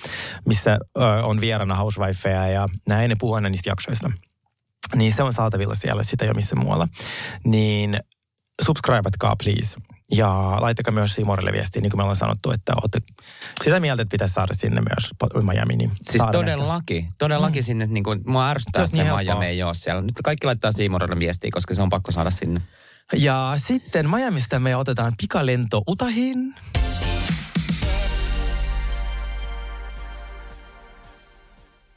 missä ö, on vieraana housewifeja ja näin ne puhuu aina niistä jaksoista. Niin se on saatavilla siellä, sitä ei ole missä muualla. Niin subscribeatkaa please. Ja laittakaa myös Simorille viestiä, niin kuin me ollaan sanottu, että olette sitä mieltä, että pitäisi saada sinne myös Miami. Niin Siis todellakin, ehkä. todellakin mm. sinne, niin kuin, mua ärsyttää, että se niin Miami ei ole siellä. Nyt kaikki laittaa Simorille viestiä, koska se on pakko saada sinne. Ja sitten Miamista me otetaan pikalento Utahin.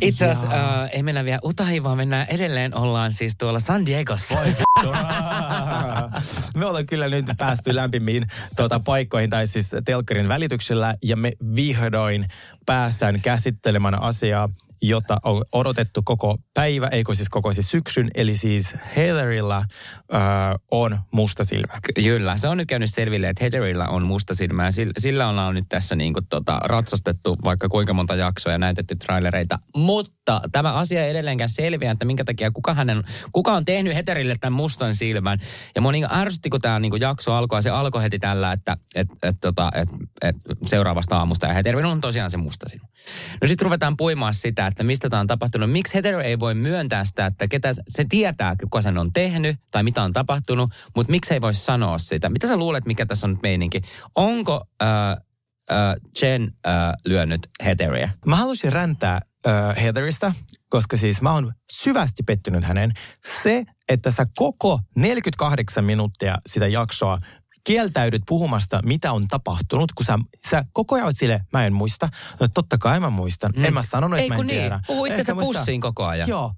Itse asiassa äh, ei mennä vielä Utahiin, vaan mennään edelleen, ollaan siis tuolla San Diegossa. me ollaan kyllä nyt päästy lämpimiin tuota, paikkoihin, tai siis telkkarin välityksellä, ja me vihdoin päästään käsittelemään asiaa, jota on odotettu koko päivä, eikö siis koko siis syksyn, eli siis Heatherilla äh, on musta silmä. Kyllä, se on nyt käynyt selville, että Heatherilla on musta silmä, ja sillä, sillä nyt tässä niin kuin, tota, ratsastettu vaikka kuinka monta jaksoa ja näytetty trailereita, mutta tämä asia ei edelleenkään selviä, että minkä takia kuka, hänen, kuka on tehnyt Heatherille tämän mustan silmän, ja mua niin ärsytti, kun tämä niin jakso alkoi, se alkoi heti tällä, että et, et, tota, et, et, seuraavasta aamusta, ja Heatherilla on tosiaan se musta silmä. No sitten ruvetaan puimaan sitä, että mistä tämä on tapahtunut. Miksi hetero ei voi myöntää sitä, että ketä, se tietää, kuka sen on tehnyt tai mitä on tapahtunut, mutta miksi ei voi sanoa sitä? Mitä sä luulet, mikä tässä on nyt meininki? Onko äh, äh, Jen äh, lyönyt Heatheria? Mä haluaisin räntää äh, Heatherista, koska siis mä oon syvästi pettynyt hänen. Se, että sä koko 48 minuuttia sitä jaksoa kieltäydyt puhumasta, mitä on tapahtunut, kun sä, sä koko ajan sille, mä en muista. No totta kai mä muistan. Mm. En mä sanonut, että Ei, mä en niin. tiedä. Puhuitte sä pussiin koko ajan. Joo.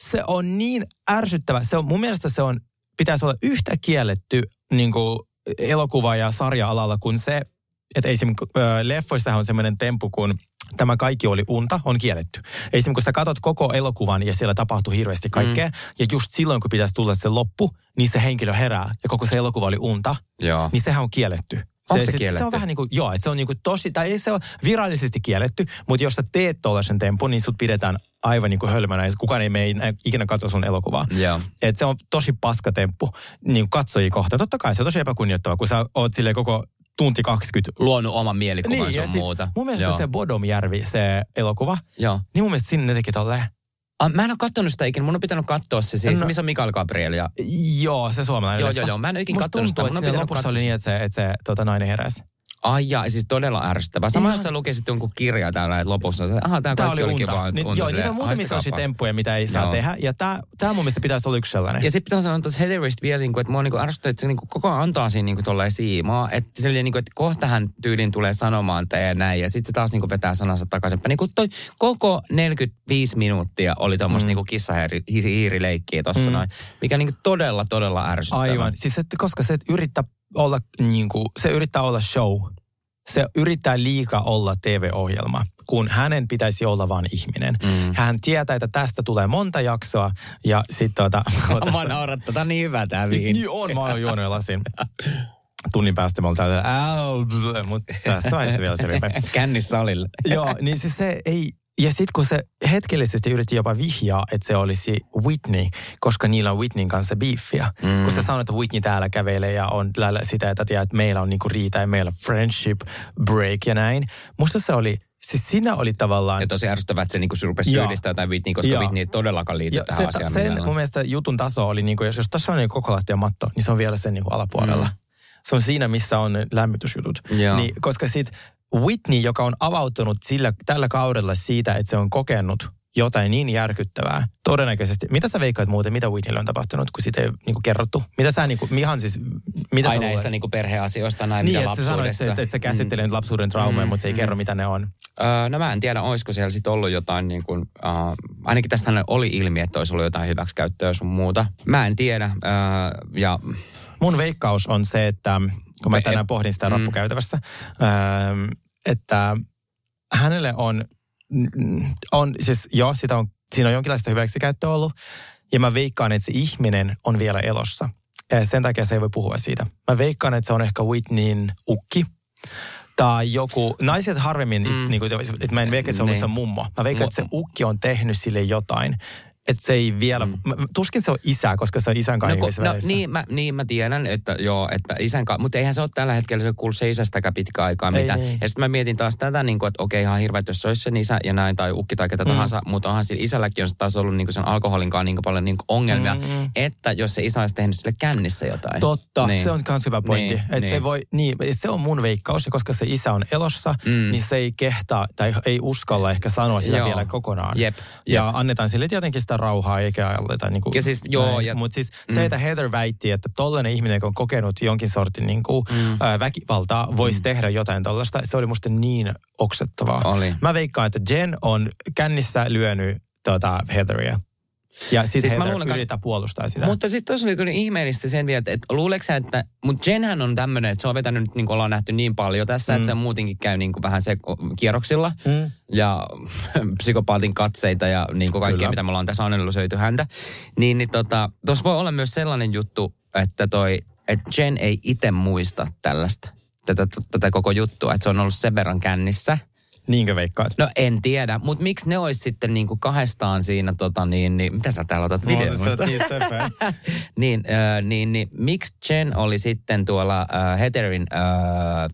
Se on niin ärsyttävä. Se on, mun mielestä se on, pitäisi olla yhtä kielletty niin kuin elokuva- ja sarja-alalla kuin se, että esimerkiksi leffoissa on semmoinen tempu, kun tämä kaikki oli unta, on kielletty. Esimerkiksi kun sä katsot koko elokuvan ja siellä tapahtuu hirveästi kaikkea, mm. ja just silloin kun pitäisi tulla se loppu, niin se henkilö herää, ja koko se elokuva oli unta, Joo. niin sehän on kielletty. Se, se, se, se on vähän niin kuin, joo, että se on niin kuin tosi, tai ei se ole virallisesti kielletty, mutta jos sä teet tuollaisen tempun, niin sut pidetään aivan niin kuin hölmänä, ja kukaan ei mene ikinä katso sun elokuvaa. Yeah. Et se on tosi paska temppu niin katsojia kohtaan. Totta kai se on tosi epäkunnioittava, kun sä oot sille koko tunti 20. Luonut oman mielikuvansa niin, muuta. Mun mielestä Joo. se Bodomjärvi, se elokuva, Joo. niin mun mielestä sinne ne teki tolleen. Ah, mä en ole katsonut sitä ikinä. Mun on pitänyt katsoa se siis, no, missä on Mikael Gabriel. Ja... Joo, se suomalainen Joo, joo, joo. Mä en ole ikinä katsonut sitä. Musta tuntuu, että lopussa oli niin, että se, että se tota, nainen heräsi. Ai ja, siis todella ärsyttävää. Sama jos sä lukisit jonkun kirjaa täällä, että lopussa, että aha, tää, tää kaikki oli unta. Vaan, Nyt, joo, niitä on muutamia sellaisia temppuja, mitä ei saa joo. tehdä. Ja tää, tää mun mielestä pitäisi olla yksi sellainen. Ja sitten pitää sanoa että Heatherista vielä, niin kuin, että mua niin ärsyttää, että se niin kuin, koko ajan antaa siinä niin kuin, tolleen siimaa. Että, se, niin kuin, että kohta hän tyylin tulee sanomaan ja näin. Ja sitten se taas niin kuin, vetää sanansa takaisin. Niin kuin toi koko 45 minuuttia oli tuommoista mm. niin kissahiirileikkiä tuossa mm. noin. Mikä niin kuin, todella, todella ärsyttävää. Aivan. Siis että, koska se yrittää olla, niin kuin, se yrittää olla show se yrittää liikaa olla TV-ohjelma, kun hänen pitäisi olla vain ihminen. Mm. Hän tietää, että tästä tulee monta jaksoa ja sitten tuota... Mä naurat, tämä on niin hyvä tämä viini. Niin on, mä oon juonut lasin. Tunnin päästä me oltaan mutta tässä vaiheessa vielä se Kännissä salille. Joo, niin siis se ei, ja sitten kun se hetkellisesti yritti jopa vihjaa, että se olisi Whitney, koska niillä on Whitneyn kanssa beefiä. Mm. Kun se sanoi, että Whitney täällä kävelee ja on sitä, että, tiedät, että meillä on niinku riita ja meillä on friendship break ja näin. Musta se oli Siis siinä oli tavallaan... Ja tosi ärsyttävää, että se niinku rupesi syyllistää tai Whitney, koska Joo. Whitney ei todellakaan liity tähän se, asiaan. Sen mun mielestä jutun taso oli, niinku, jos, jos tässä on niinku koko matto, niin se on vielä sen niinku alapuolella. Mm. Se on siinä, missä on lämmitysjutut. Niin, koska sit Whitney, joka on avautunut sillä, tällä kaudella siitä, että se on kokenut jotain niin järkyttävää. Todennäköisesti. Mitä sä veikkaat muuten, mitä Whitneylle on tapahtunut, kun sitä ei niin kuin kerrottu? Mitä sä niin kuin, ihan siis, mitä Ai sä näistä niin perheasioista näin, Niin, mitä että sä sanoit, lapsuudessa. että, että sä käsittelet mm. lapsuuden traumaa, Mm, mutta se ei mm. kerro, mitä ne on. Öö, no mä en tiedä, olisiko siellä sitten ollut jotain, niin kuin, uh, ainakin tästä oli ilmi, että olisi ollut jotain hyväksikäyttöä sun muuta. Mä en tiedä. Öö, ja Mun veikkaus on se, että kun mä tänään pohdin sitä mm. rappukäytävässä, ähm, että hänelle on, on siis joo, sitä on, siinä on jonkinlaista hyväksikäyttöä ollut, ja mä veikkaan, että se ihminen on vielä elossa. Ja sen takia se ei voi puhua siitä. Mä veikkaan, että se on ehkä Whitneyin ukki, tai joku, naiset harvemmin, mm. Mm. niin kuin, että mä en veikkaa, että se on Niin. se mummo. Mä veikkaan, että se ukki on tehnyt sille jotain. Että se ei vielä, mm. Tuskin se on isä, koska se on isän kanssa No, no niin, mä, niin mä tiedän, että joo, että isän kanssa, mutta eihän se ole tällä hetkellä se kuulu se isästäkään pitkä aikaa Ei mitä. niin. Ja sitten mä mietin taas tätä, niin kuin, että okei ihan hirveä, jos se olisi sen isä ja näin, tai ukki tai ketä Mm. tahansa, mutta onhan sillä isälläkin on se taas ollut niin kuin sen alkoholin kanssa niin paljon niin kuin ongelmia, Mm. että jos se isä olisi tehnyt sille kännissä jotain. Totta, niin. Se on myös hyvä pointti. Niin, Niin, että se, niin. voi, niin, se on mun veikkaus, ja koska se isä on elossa, mm. Niin se ei kehtaa tai ei uskalla ehkä sanoa sitä Joo. vielä kokonaan. Jep, Ja jep. annetaan sille tietenkin sitä rauhaa, eikä aleta niin kuin, Ja siis, joo, ja- Mutta siis se, että Heather väitti, että tollainen ihminen, joka on kokenut jonkin sortin niin kuin, mm. ää, väkivaltaa, voisi mm. tehdä jotain tollaista, se oli musta niin oksettavaa. Oli. Mä veikkaan, että Jen on kännissä lyönyt tota, Heatheria. Ja sitten Siis siis mä Heather luulen, yrittää puolustaa sitä. Mutta sitten tuossa oli kyllä ihmeellistä sen vielä, että, että luuleeko että, mutta Jenhän on tämmöinen, että se on vetänyt nyt niin kuin ollaan nähty niin paljon tässä, mm. että se muutenkin käy niin kuin vähän se kierroksilla Mm. ja psykopaatin katseita ja niin kuin kaikkea, Kyllä. mitä me ollaan tässä analysoitu häntä. Niin, niin tota, tuossa voi olla myös sellainen juttu, että toi, että Jen ei itse muista tällaista, tätä, tätä koko juttua, että se on ollut sen verran kännissä. Niinkö veikkaat? No en tiedä, mutta miksi ne olisi sitten niin kuin kahdestaan siinä, tota, niin, niin, mitä sä täällä otat videon? oon tässä niin söpö. niin, äh, niin, niin, miksi Jen oli sitten tuolla äh, Heterin äh,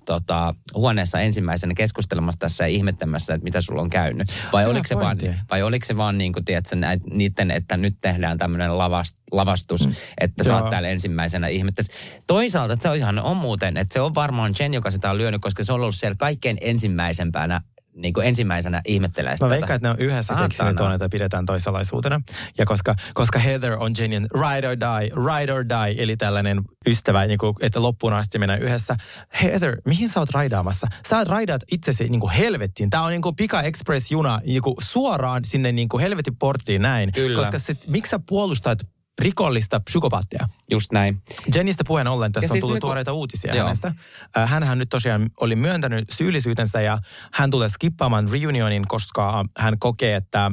tota, huoneessa ensimmäisenä keskustelemassa tässä ja ihmettämässä, että mitä sulla on käynyt? Vai oliko se vaan, vai oliko se vaan niin kuin, tiedätkö, näit, niiden, että nyt tehdään tämmöinen lavast, lavastus, mm. että sä oot täällä ensimmäisenä ihmettäisi. Toisaalta se on ihan on muuten, että se on varmaan Jen, joka sitä on lyönyt, koska se on ollut siellä kaikkein ensimmäisempänä niin kuin ensimmäisenä ihmettelee sitä. Mä veikkaan, että ne on yhdessä Saatana. keksinyt tuon, että pidetään toisalaisuutena. Ja koska, koska Heather on Jenien ride or die, ride or die, eli tällainen ystävä, niin kuin, että loppuun asti mennään yhdessä. Heather, mihin sä oot raidaamassa? Sä raidaat itsesi niin kuin helvettiin. Tää on niin kuin Pika Express-juna niin kuin suoraan sinne niin kuin helvetin porttiin näin. Kyllä. Koska sit, miksi sä puolustat rikollista psykopaattia? Just näin. Jennistä puheen ollen tässä Ja on siis tullut niinku- tuoreita uutisia Joo. hänestä. Äh, Hänhän nyt tosiaan oli myöntänyt syyllisyytensä ja hän tulee skippaamaan reunionin, koska hän kokee, että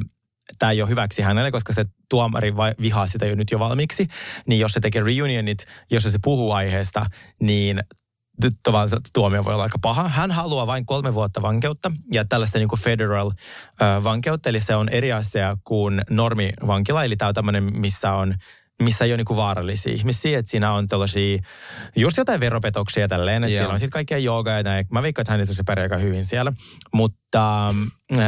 tämä ei ole hyväksi hänelle, koska se tuomari vihaa sitä jo nyt jo valmiiksi. Niin jos se tekee reunionit, jos se puhuu aiheesta, niin nyt tavallaan tuomio voi olla aika paha. Hän haluaa vain kolme vuotta vankeutta ja tällaista niin kuin federal äh, vankeutta, eli se on eri asia kuin normivankila, eli tämä on tämmöinen, missä on missä ei ole niinku vaarallisia ihmisiä, että siinä on tällaisia, just jotain veropetoksia tälleen, että siellä on sitten kaikkea joogaa ja näin. Mä veikkaan, että hänessä se pärjää aika hyvin siellä, mutta äh,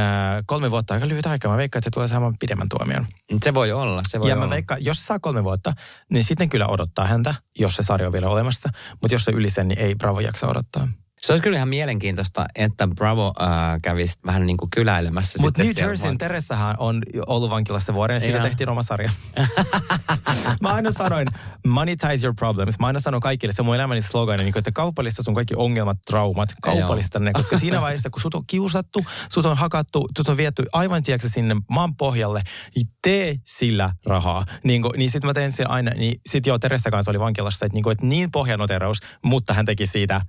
kolme vuotta aika lyhyt aika. Mä veikkaan, että se tulee saamaan pidemmän tuomion. Se voi olla, se voi ja olla. mä veikkaan, jos se saa kolme vuotta, niin sitten kyllä odottaa häntä, jos se sarja on vielä olemassa. Mutta jos se yli sen, niin ei Bravo jaksa odottaa. Se olisi kyllä ihan mielenkiintoista, että Bravo äh, kävisi vähän niin kuin kyläilemässä. Mutta New Jerseyn vaan. Teressahan on ollut vankilassa vuoden ja siitä Joo. tehtiin oma sarja. mä aina sanoin, monetize your problems. Mä aina sanon kaikille, se on mun elämäni slogan, niin kuin, että kaupallista sun kaikki ongelmat, traumat, kaupallista ne. Koska siinä vaiheessa, kun sut on kiusattu, sut on hakattu, sut on viety aivan tiedätkö, sinne maan pohjalle, niin tee sillä rahaa. Niin, kuin, niin sitten mä teen sen aina, niin sit joo, Teressa kanssa oli vankilassa, että niin, kuin, että niin pohjanoteraus, mutta hän teki siitä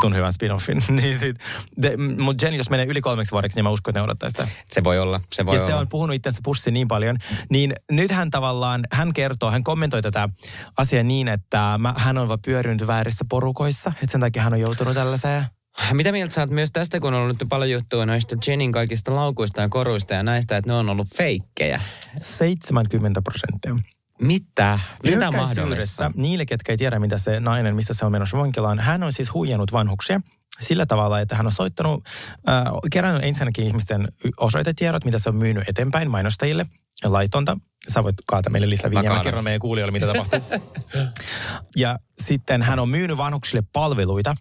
tun hyvän spin-offin. niin sit, de, mutta Jenny, jos menee yli kolmeksi vuodeksi, niin mä uskon, että ne odottaa sitä. Se voi olla, se voi ja olla. se on puhunut itsensä pussiin niin paljon, niin nyt hän tavallaan, hän kertoo, hän kommentoi tätä asiaa niin, että mä, hän on vaan pyörinyt väärissä porukoissa, että sen takia hän on joutunut tällaiseen. Mitä mieltä sä oot myös tästä, kun on ollut nyt paljon juttua noista Jenin kaikista laukuista ja koruista ja näistä, että ne on ollut feikkejä? 70 prosenttia. Mitä? Mitä mahdollista? niille, ketkä ei tiedä, mitä se nainen, missä se on menossa vankilaan, hän on siis huijannut vanhuksia sillä tavalla, että hän on soittanut, äh, kerännyt ensinnäkin ihmisten osoitetiedot, mitä se on myynyt eteenpäin mainostajille, laitonta. Sä voit kaata meille lisää vinjaa, mä kerron meidän kuulijoille, mitä tapahtuu. ja sitten hän on myynyt vanhuksille palveluita,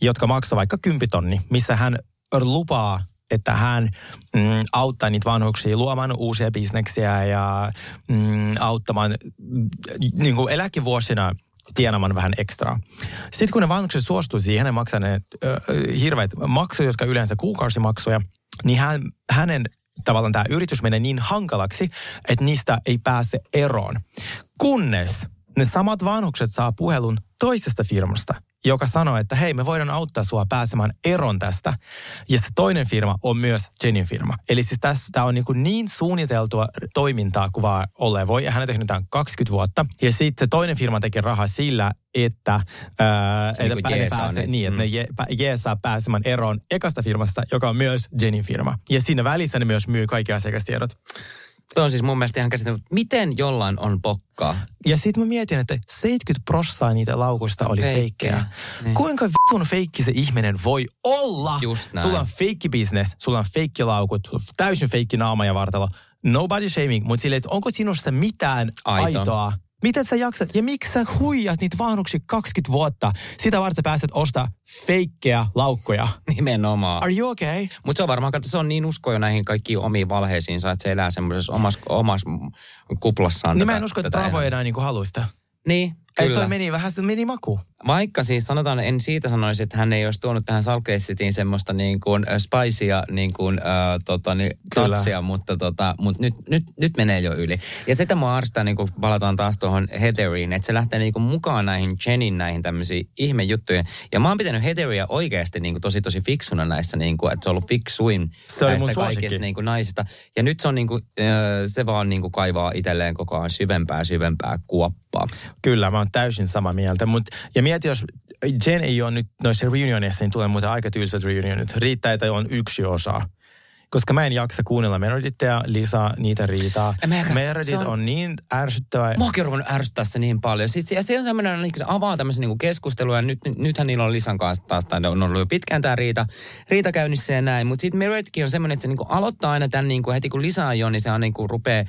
jotka maksaa vaikka 10 tonni, missä hän lupaa että hän mm, auttaa niitä vanhuksia luomaan uusia bisneksiä ja mm, auttamaan mm, niin kuin eläkevuosina tienamaan vähän ekstraa. Sitten kun ne vanhukset suostuu siihen, ne maksaa ne ö, hirveät maksuja, jotka yleensä kuukausimaksuja, niin hän, hänen tavallaan tämä yritys menee niin hankalaksi, että niistä ei pääse eroon. Kunnes ne samat vanhukset saa puhelun toisesta firmasta, joka sanoo, että hei, me voidaan auttaa sua pääsemään eron tästä. Ja se toinen firma on myös Jenin firma. Eli siis tässä tämä on niin, kuin niin suunniteltua toimintaa kuin vaan ole voi. Ja hän on tehnyt tämän 20 vuotta. Ja sitten se toinen firma tekee rahaa sillä, että, ää, että jeesaa pääsee, niin, että Mm. ne je, pä, jeesaa pääsemään eroon ekasta firmasta, joka on myös Jenin firma. Ja siinä välissä ne myös myy kaikki asiakastiedot. Tuo on siis mun mielestä ihan käsittämätöntä. Miten jollain on pokkaa? Ja sitten mä mietin, että 70 prossaa niitä laukuista oli Feikkejä. feikkejä. Niin. Kuinka vitun feikki se ihminen voi olla? Just näin. Sulla on feikki business, sulla on feikki laukut, täysin feikki naama ja vartalo. Nobody shaming, mutta silleen, että onko sinussa mitään Aito. aitoa? Miten sä jaksat? Ja miksi sä huijat niitä vanhuksia 20 vuotta? Sitä varten sä pääset ostaa feikkejä laukkoja. Nimenomaan. Are you okay? Mutta se on varmaan, että se on niin usko jo näihin kaikkiin omiin valheisiinsa, että se elää semmoisessa omassa, omassa kuplassaan. Niin tätä- mä en usko, että Bravo enää niinku haluista. Niin, kyllä. toi meni vähän, se meni maku. Vaikka siis sanotaan, en siitä sanoisi, että hän ei olisi tuonut tähän Salkeissitiin semmoista niin kuin spicea niin kuin, äh, tota, niin, tatsia, mutta, tota, mutta nyt, nyt, nyt menee jo yli. Ja sitä mua arvostaa, niin kuin palataan taas tuohon Heatheriin, että se lähtee niin kuin mukaan näihin Jenin näihin tämmöisiin ihmejuttuihin. Ja mä oon pitänyt Heatheria oikeasti niin kuin tosi tosi fiksuna näissä, niin kuin, että se on ollut fiksuin Se näistä kaikista niin kuin naisista. Ja nyt se on niin kuin, äh, se vaan niin kuin kaivaa itselleen koko ajan syvempää syvempää kuoppaa. Kyllä, mä oon täysin samaa mieltä. Mut, ja mieti, jos Jen ei ole nyt noissa reunionissa, niin tulee muuten aika tylsät reunionit. Riittää, että on yksi osa. Koska mä en jaksa kuunnella Meredithia ja Lisa, niitä riitaa. Mäkään. Meredith on... on- niin ärsyttävä. Muakin on ruvennut ärsyttää se niin paljon. Siis, ja se on semmoinen, että se avaa tämmöisen niin keskustelua. Ja nyt, nythän niillä on Lisan kanssa taas, tai on ollut jo pitkään tämä riita, riita käynnissä ja näin. Mutta sitten Meredithkin on semmoinen, että se niin kuin aloittaa aina tämän niin kuin heti kun Lisa on jo, niin se on niin kuin rupeaa äh,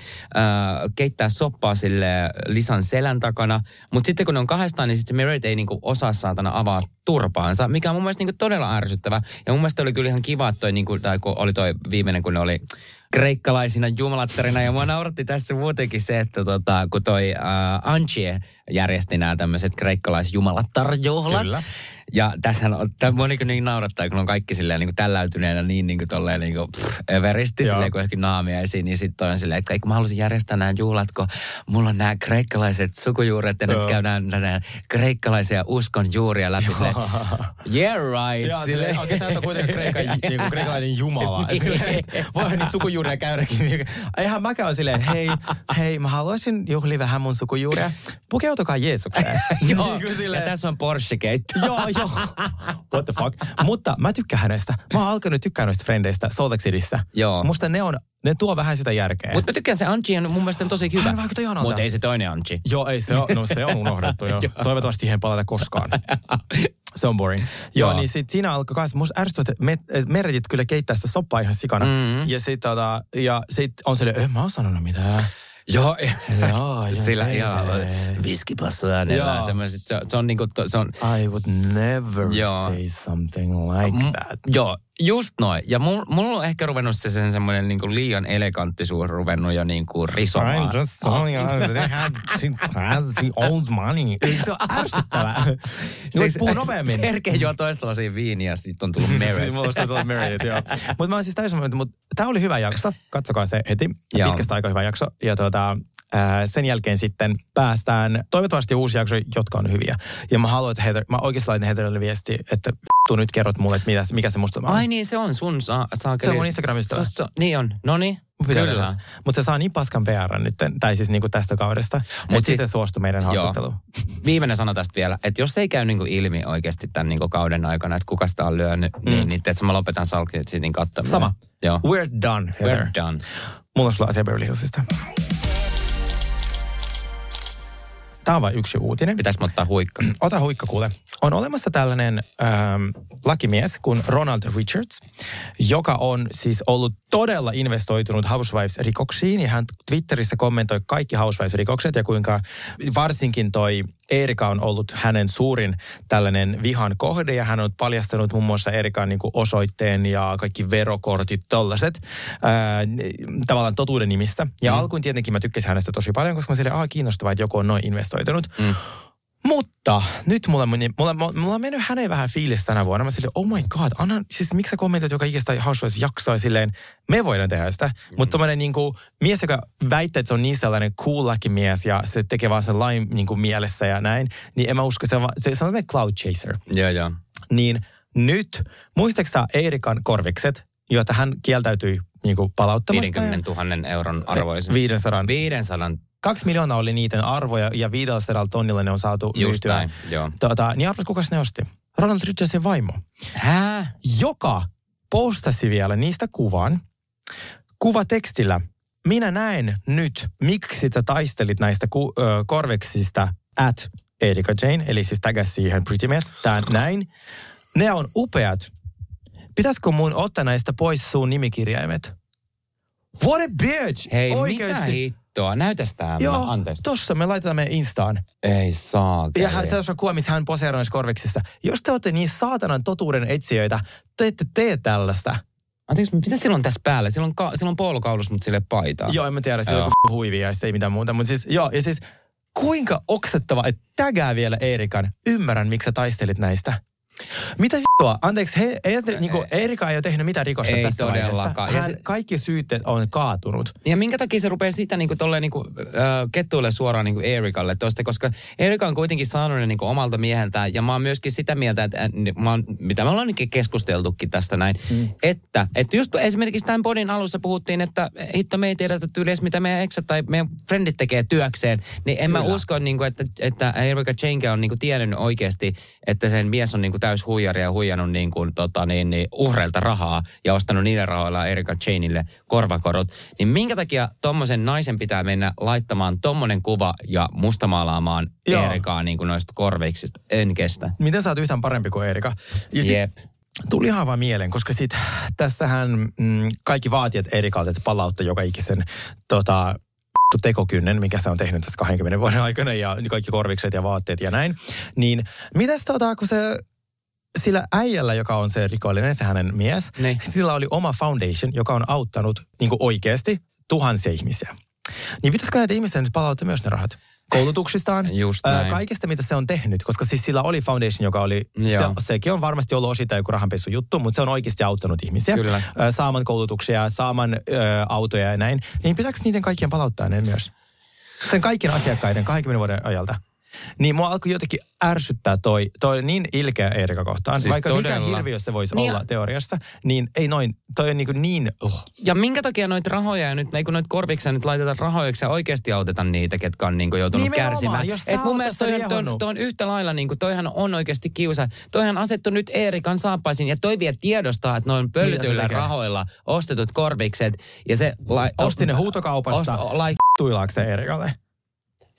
keittää soppaa sille Lisan selän takana. Mutta sitten kun ne on kahdestaan, niin sitten se Meredith ei niin kuin osaa saatana avaa turpaansa, mikä on mun mielestä niin todella ärsyttävä. Ja mun mielestä oli kyllä ihan kiva, että toi, niin kuin, tai kun oli toi viimeinen, kun ne oli kreikkalaisina jumalattarina. Ja mua nauratti tässä muutenkin se, että tota, kun toi äh, Anchie järjesti nämä tämmöiset kreikkalaisjumalattarjuhlat. Kyllä. Ja tässähän on, tämä mua niin, niin naurattaa, kun on kaikki silleen niin tälläytyneenä niin, niin kuin tolleen niin kuin pff, överisti, Joo. silleen kun johonkin naamia esiin, niin sitten on silleen, että kun mä haluaisin järjestää nämä juhlat, kun mulla on nämä kreikkalaiset sukujuuret ja Joo. nyt käydään näitä kreikkalaisia uskon juuria läpi silleen, yeah right. Joo, silleen, okei, sä et ole kuitenkin kreikan, niinku, kreikkalainen jumala. Niin. Silleen, Voihan niitä sukujuuria käydäkin. Eihän mäkään ole silleen, hei, hei, mä haluaisin juhlia vähän mun sukujuuria. Pukeutukaa Jeesukseen. Joo, Niin ja tässä on Porsche-keitto. Joo, joo. What the fuck. Mutta mä tykkään hänestä. Mä oon alkanut tykkää noista frendeistä Salt Lake Cityssä. Joo. Musta ne on, ne tuo vähän sitä järkeä. Mutta mä tykkään se Anchi on mun mielestä tosi hyvä. Hän vaikuttaa. Mutta ei se toinen Anchi. Joo, ei se on, no se on unohdettu jo. Toivottavasti siihen palata koskaan. Se on boring. Joo, Joo. niin sit siinä alkoi kans, musta ärsyttää, että me, et Meredith kyllä keittää sitä soppaa ihan sikana. Mm-hmm. Ja sit, tota, ja sit on silleen, eh, mä oon sanonut mitään. Joo, Joo, ja sillä ihan viskipassu äänellä. Joo. semmoiset- Se, se on niinku, se on, I would never Joo. say something like M- that. Joo, just noin. Ja mulla mul on ehkä ruvennut se sen semmoinen niinku liian eleganttisuus ruvennut jo niinku risomaan. I'm just telling you, they had, she the old money. Se on ärsyttävää. Niin voit puhua nopeammin. Sergei juo toista lasia viiniä ja sitten on tullut Meredith. Musta tulee Meredith, joo. Mutta mä oon siis täysin, mutta tämä oli hyvä jakso. Katsokaa se heti. Joo. Pitkästä aika hyvä jakso. Ja tuota, ää, sen jälkeen sitten päästään toivottavasti uusi jakso, jotka on hyviä. Ja mä haluan, että Heather, mä oikeasti laitan Heatherille viesti, että tuu nyt kerrot mulle, että mitä, mikä se musta on. Ai niin, se on sun saa, saakeli. Se on mun Instagramista. Se, niin on, no niin. Kyllä. Mutta se saa niin paskan PR nyt, tai siis niinku tästä kaudesta, mutta siis- se suostui meidän haastatteluun. Viimeinen sana tästä vielä, että jos ei käy niinku ilmi oikeasti tämän niinku kauden aikana, että kuka sitä on lyönyt, mm. niin, niin että mä lopetan Salkit Cityn kattamisen. Sama. Joo. We're done, Heather. We're done. Mulla on sulla asia Beverly Hillsista. Tämä on vain yksi uutinen. Pitäis mä ottaa huikka. Ota huikka kuule. on olemassa tällainen ähm, lakimies kuin Ronald Richards, joka on siis ollut todella investoitunut Housewives-rikoksiin. Ja hän Twitterissä kommentoi kaikki Housewives-rikokset ja kuinka varsinkin toi Erika on ollut hänen suurin tällainen vihan kohde. Ja hän on paljastanut muun muassa Erikan niin osoitteen ja kaikki verokortit, tollaset, ää, tavallaan totuuden nimissä. Ja mm. alkuun tietenkin mä tykkäsin hänestä tosi paljon, koska mä sille, aah kiinnostavaa, että joku on noin investoitunut. Mm. Mutta nyt mulla, mulla, mulla, mulla on mennyt hänen vähän fiilis tänä vuonna. Mä silleen, oh my god, anna, siis miksi sä kommentoit joka ikistä Housewives jaksoa silleen, me voidaan tehdä sitä. Mm. Mutta tommonen niin kuin, mies, joka väittää, että se on niin sellainen cool mies ja se tekee vaan sen lain niin kuin mielessä ja näin, niin en mä usko, se on, se, se on cloud chaser. Joo, joo. Niin nyt, muistaaksä Eerikan korvikset, joita hän kieltäytyi niin kuin palauttamasta? 50 000 euron arvoisen. 500. 500 Kaksi miljoonaa oli niiden arvoja ja 500 tonnilla ne on saatu Just myytyä. näin, joo. Tota, niin arvas, kuka ne osti? Ronald Richardsin vaimo. Hää? Joka postasi vielä niistä kuvan. Kuva tekstillä. Minä näen nyt, miksi sä taistelit näistä ku, ö, korveksista at Erika Jane, eli siis tägäs siihen Pretty Mess, tää näin. Ne on upeat. Pitäisikö mun ottaa näistä pois sun nimikirjaimet? What a bitch! Hei, Oikeesti. mitä hittoa? Näytäs tää. Joo, anteeksi. tossa me laitetaan meidän Instaan. Ei saa. Ja hän, se on kuva, missä hän poseeraa näissä korveksissa. Jos te olette niin saatanan totuuden etsijöitä, te ette tee tällaista. Anteeksi, mitä silloin tässä päällä? Silloin, ka- silloin polokaulus, mutta sille paitaa. Joo, en mä tiedä, se on joku huivi ja ei mitään muuta. Mutta siis, joo, ja siis kuinka oksettava, että tägää vielä Eerikan. Ymmärrän, miksi sä taistelit näistä. Mitä vittua? Anteeksi, he, ei, niin kuin, Erika ei ole tehnyt mitään rikosta Ei tässä todellakaan. Hän, se- kaikki syytteet on kaatunut. Ja minkä takia se rupeaa sitä niinku tolleen niinku, äh, kettuille suoraan niinku Erikalle tosta, koska Erika on kuitenkin saanut ne niinku omalta mieheltään, ja mä oon myöskin sitä mieltä, että äh, mä oon, mitä me ollaan keskusteltukin tästä näin, mm. että, että just esimerkiksi tämän podin alussa puhuttiin, että hitto me ei tiedetä tyyliä, mitä meidän eksät tai meidän frendit tekee työkseen, niin en mä Kyllä. usko, niinku, että, että Erika Chenke on niinku tiennyt oikeasti, että sen mies on niinku huijari ja huijannut niinku, tota, niin, niin, uhreilta rahaa ja ostanut niillä rahoilla Erika Chainille korvakorot, niin minkä takia tommosen naisen pitää mennä laittamaan tommonen kuva ja mustamaalaamaan Joo. Erikaa niin kuin noista korveiksista? En kestä. Miten sä oot yhtään parempi kuin Erika? Ja sit Jep. Tuli ihan vaan mieleen, koska sit tässähän mm, kaikki vaatijat Erikalta, että palautta joka ikisen tota, tekokynnen, mikä se on tehnyt tässä 20 vuoden aikana ja kaikki korvikset ja vaatteet ja näin. Niin mitäs tota, kun se sillä äijällä, joka on se rikollinen, se hänen mies, Niin. sillä oli oma foundation, joka on auttanut niin oikeasti tuhansia ihmisiä. Niin pitäisikö näitä ihmisiä nyt palauttaa myös ne rahat? Koulutuksistaan, Just ää, näin. kaikesta mitä se on tehnyt, koska siis sillä oli foundation, joka oli, se, sekin on varmasti ollut osittain joku rahanpesu juttu, mutta se on oikeasti auttanut ihmisiä Kyllä. ää, saamaan koulutuksia, saamaan ää, autoja ja näin. Niin pitääkö niiden kaikkien palauttaa ne myös? Sen kaikkien asiakkaiden 20 vuoden ajalta. Niin mua alkoi jotenkin ärsyttää toi, toi niin ilkeä Eerika kohtaan. Siis Vaikka mikä todella. hirviö se voisi Niin olla teoriassa, niin ei noin, toi on niin, kuin niin uh. Ja minkä takia noita rahoja ja nyt, kun noita korviksia nyt laitetaan rahoiksi ja oikeasti autetaan niitä, ketkä on niinku joutunut Nimenomaan, kärsimään. jos Et mun mielestä toi, on- toi, toi on yhtä lailla, niinku, toihan on oikeasti kiusa. Toihan asettu nyt Eerikan saappaisin ja toi vielä tiedostaa, että noin pölytyillä tekee? rahoilla ostetut korvikset ja se... Lai, Osti ne huutokaupassa. Ost, lai, Eerikalle?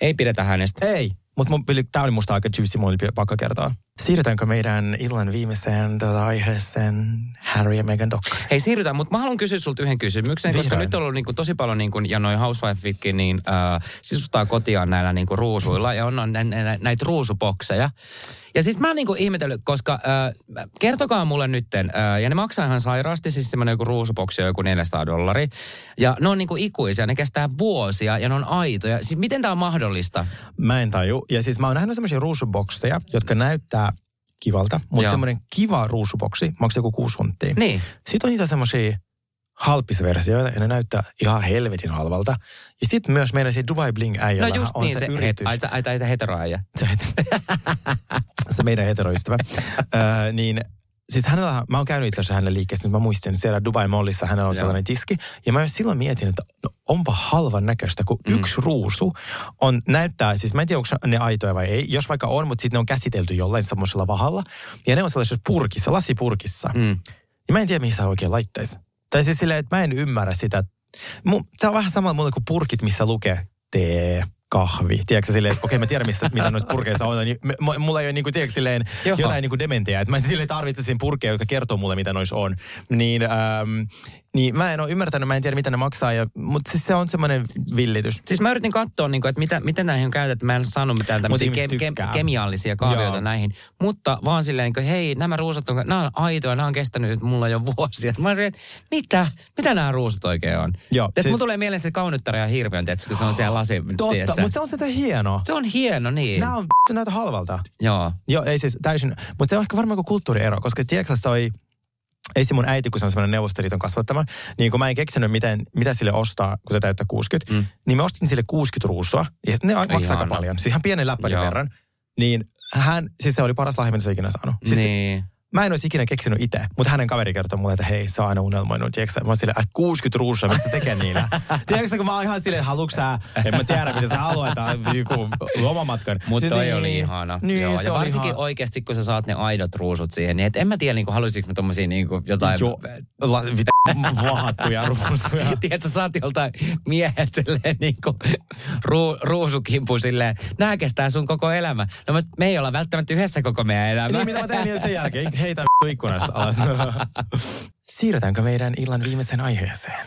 ei pidetä hänestä. Ei, mutta tämä oli musta aika juicy, mun oli pakko kertoa. Siirrytäänkö meidän illan viimeiseen tuota aiheeseen Harry ja Meghan dokkari? Hei siirrytään, mutta mä haluan kysyä sulta yhden kysymyksen, koska Vihdoin. nyt on ollut niinku tosi paljon, niinku, ja noin housewifeitkin niin, äh, sisustaa kotiaan näillä niinku, ruusuilla, ja on, on nä, nä, näitä ruusubokseja. Ja siis mä oon niinku ihmetellyt, koska äh, kertokaa mulle nytten, äh, ja ne maksaa ihan sairaasti, siis semmoinen joku ruusuboksi on joku 400 dollari. Ja ne on niinku ikuisia, ne kestää vuosia, ja ne on aitoja. Siis miten tämä on mahdollista? Mä en taju. Ja siis mä oon nähnyt semmoisia ruusubokseja, jotka näyttää kivalta, mutta semmoinen kiva ruusuboksi maksaa joku kuusi hunttia. Niin. Sitten on niitä semmoisia halpisversioita, ja ne näyttää ihan helvetin halvalta. Ja sitten myös meidän siinä Dubai Bling No äijällä just on niin, se, se, yritys. ai, ai, ai, heteroäijä. Se, meidän heteroystävä. Öö, niin siis hänellä, mä oon käynyt itse asiassa hänen liikkeessä, nyt mä muistin, siellä Dubai Mallissa hänellä on Joo. sellainen tiski. Ja mä silloin mietin, että no, onpa halvan näköistä, kun mm. yksi ruusu on, näyttää, siis mä en tiedä, onko ne aitoja vai ei. Jos vaikka on, mutta sitten ne on käsitelty jollain semmoisella vahalla. Ja ne on sellaisessa purkissa, lasipurkissa. Mm. Ja mä en tiedä, mihin sä oikein laittaisi. Tai siis silleen, että mä en ymmärrä sitä. Tämä on vähän sama mulle kuin purkit, missä lukee tee, kahvi. Tiedätkö silleen, että okei mä tiedän missä, mitä noissa purkeissa on. Niin mulla ei ole niinku, tiedätkö, silleen, jotain niinku dementiaa. Että mä silleen tarvitsisin purkkeja, joka kertoo mulle mitä noissa on. Niin, ähm, niin mä en ole ymmärtänyt, mä en tiedä mitä ne maksaa. Ja, mutta siis se on semmoinen villitys. Siis mä yritin katsoa, niin kuin, että mitä, miten näihin on käytetty. Mä en saanut mitään tämmöisiä ke, ke, kemiallisia kaavioita Joo. näihin. Mutta vaan silleen, niin kuin, hei, nämä ruusut on, nämä on aitoja, nämä on kestänyt nyt mulla jo vuosia. Mä olisin, että mitä? Mitä nämä ruusut oikein on? Joo, Että siis- mun tulee mieleen se kaunuttara ja hirviön, tietysti, kun se on siellä lasi. Totta, mutta se on sitä hienoa. se on hieno, niin. Nämä on se näytä halvalta. Joo. Joo, ei siis täysin. Mutta se on ehkä varmaan kulttuuriero, koska Tieksassa oli Esim. mun äiti, kun se on semmoinen Neuvostoliiton kasvattama, niin kun mä en keksinyt, miten, mitä sille ostaa, kun se täyttää 60, mm. niin mä ostin sille 60 ruusua, ja ne maksaa aika Ihana. paljon, siis ihan pienen läppärin verran. Niin hän, siis se oli paras lahja, mitä se ikinä saanut. Siis niin. Mä en olisi ikinä keksinyt itse, mutta hänen kaveri kertoi mulle, että hei, sä oot aina unelmoinut. Tiedätkö, mä oon silleen, että 60 ruusia, mitä tekee niillä? Tiedätkö, kun mä oon ihan silleen, haluatko sä, en mä tiedä, mitä sä haluat, joku lomamatkan. Mutta toi niin- oli ihana. Niin, Joo, ja varsinkin ihan- oikeasti, kun sä saat ne aidot ruusut siihen, niin et en mä tiedä, niin haluaisinko mä tommosia niin jotain... Joo, la, vit, vahattuja ruusuja. Tiedätkö, saat joltain miehet silleen niin kuin ruu, ruusukimpu silleen, nää kestää sun koko elämä. No mutta me ei olla välttämättä yhdessä koko meidän elämä. Niin mitä mä teen vielä sen jälkeen? Heitä ikkunasta alas. Siirrytäänkö meidän illan viimeiseen aiheeseen?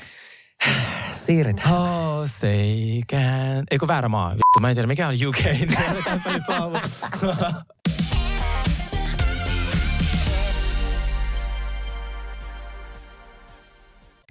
Siirretään. Oh, say can. Eikö väärä maa? Vittu, mä en tiedä, mikä on UK. Tässä oli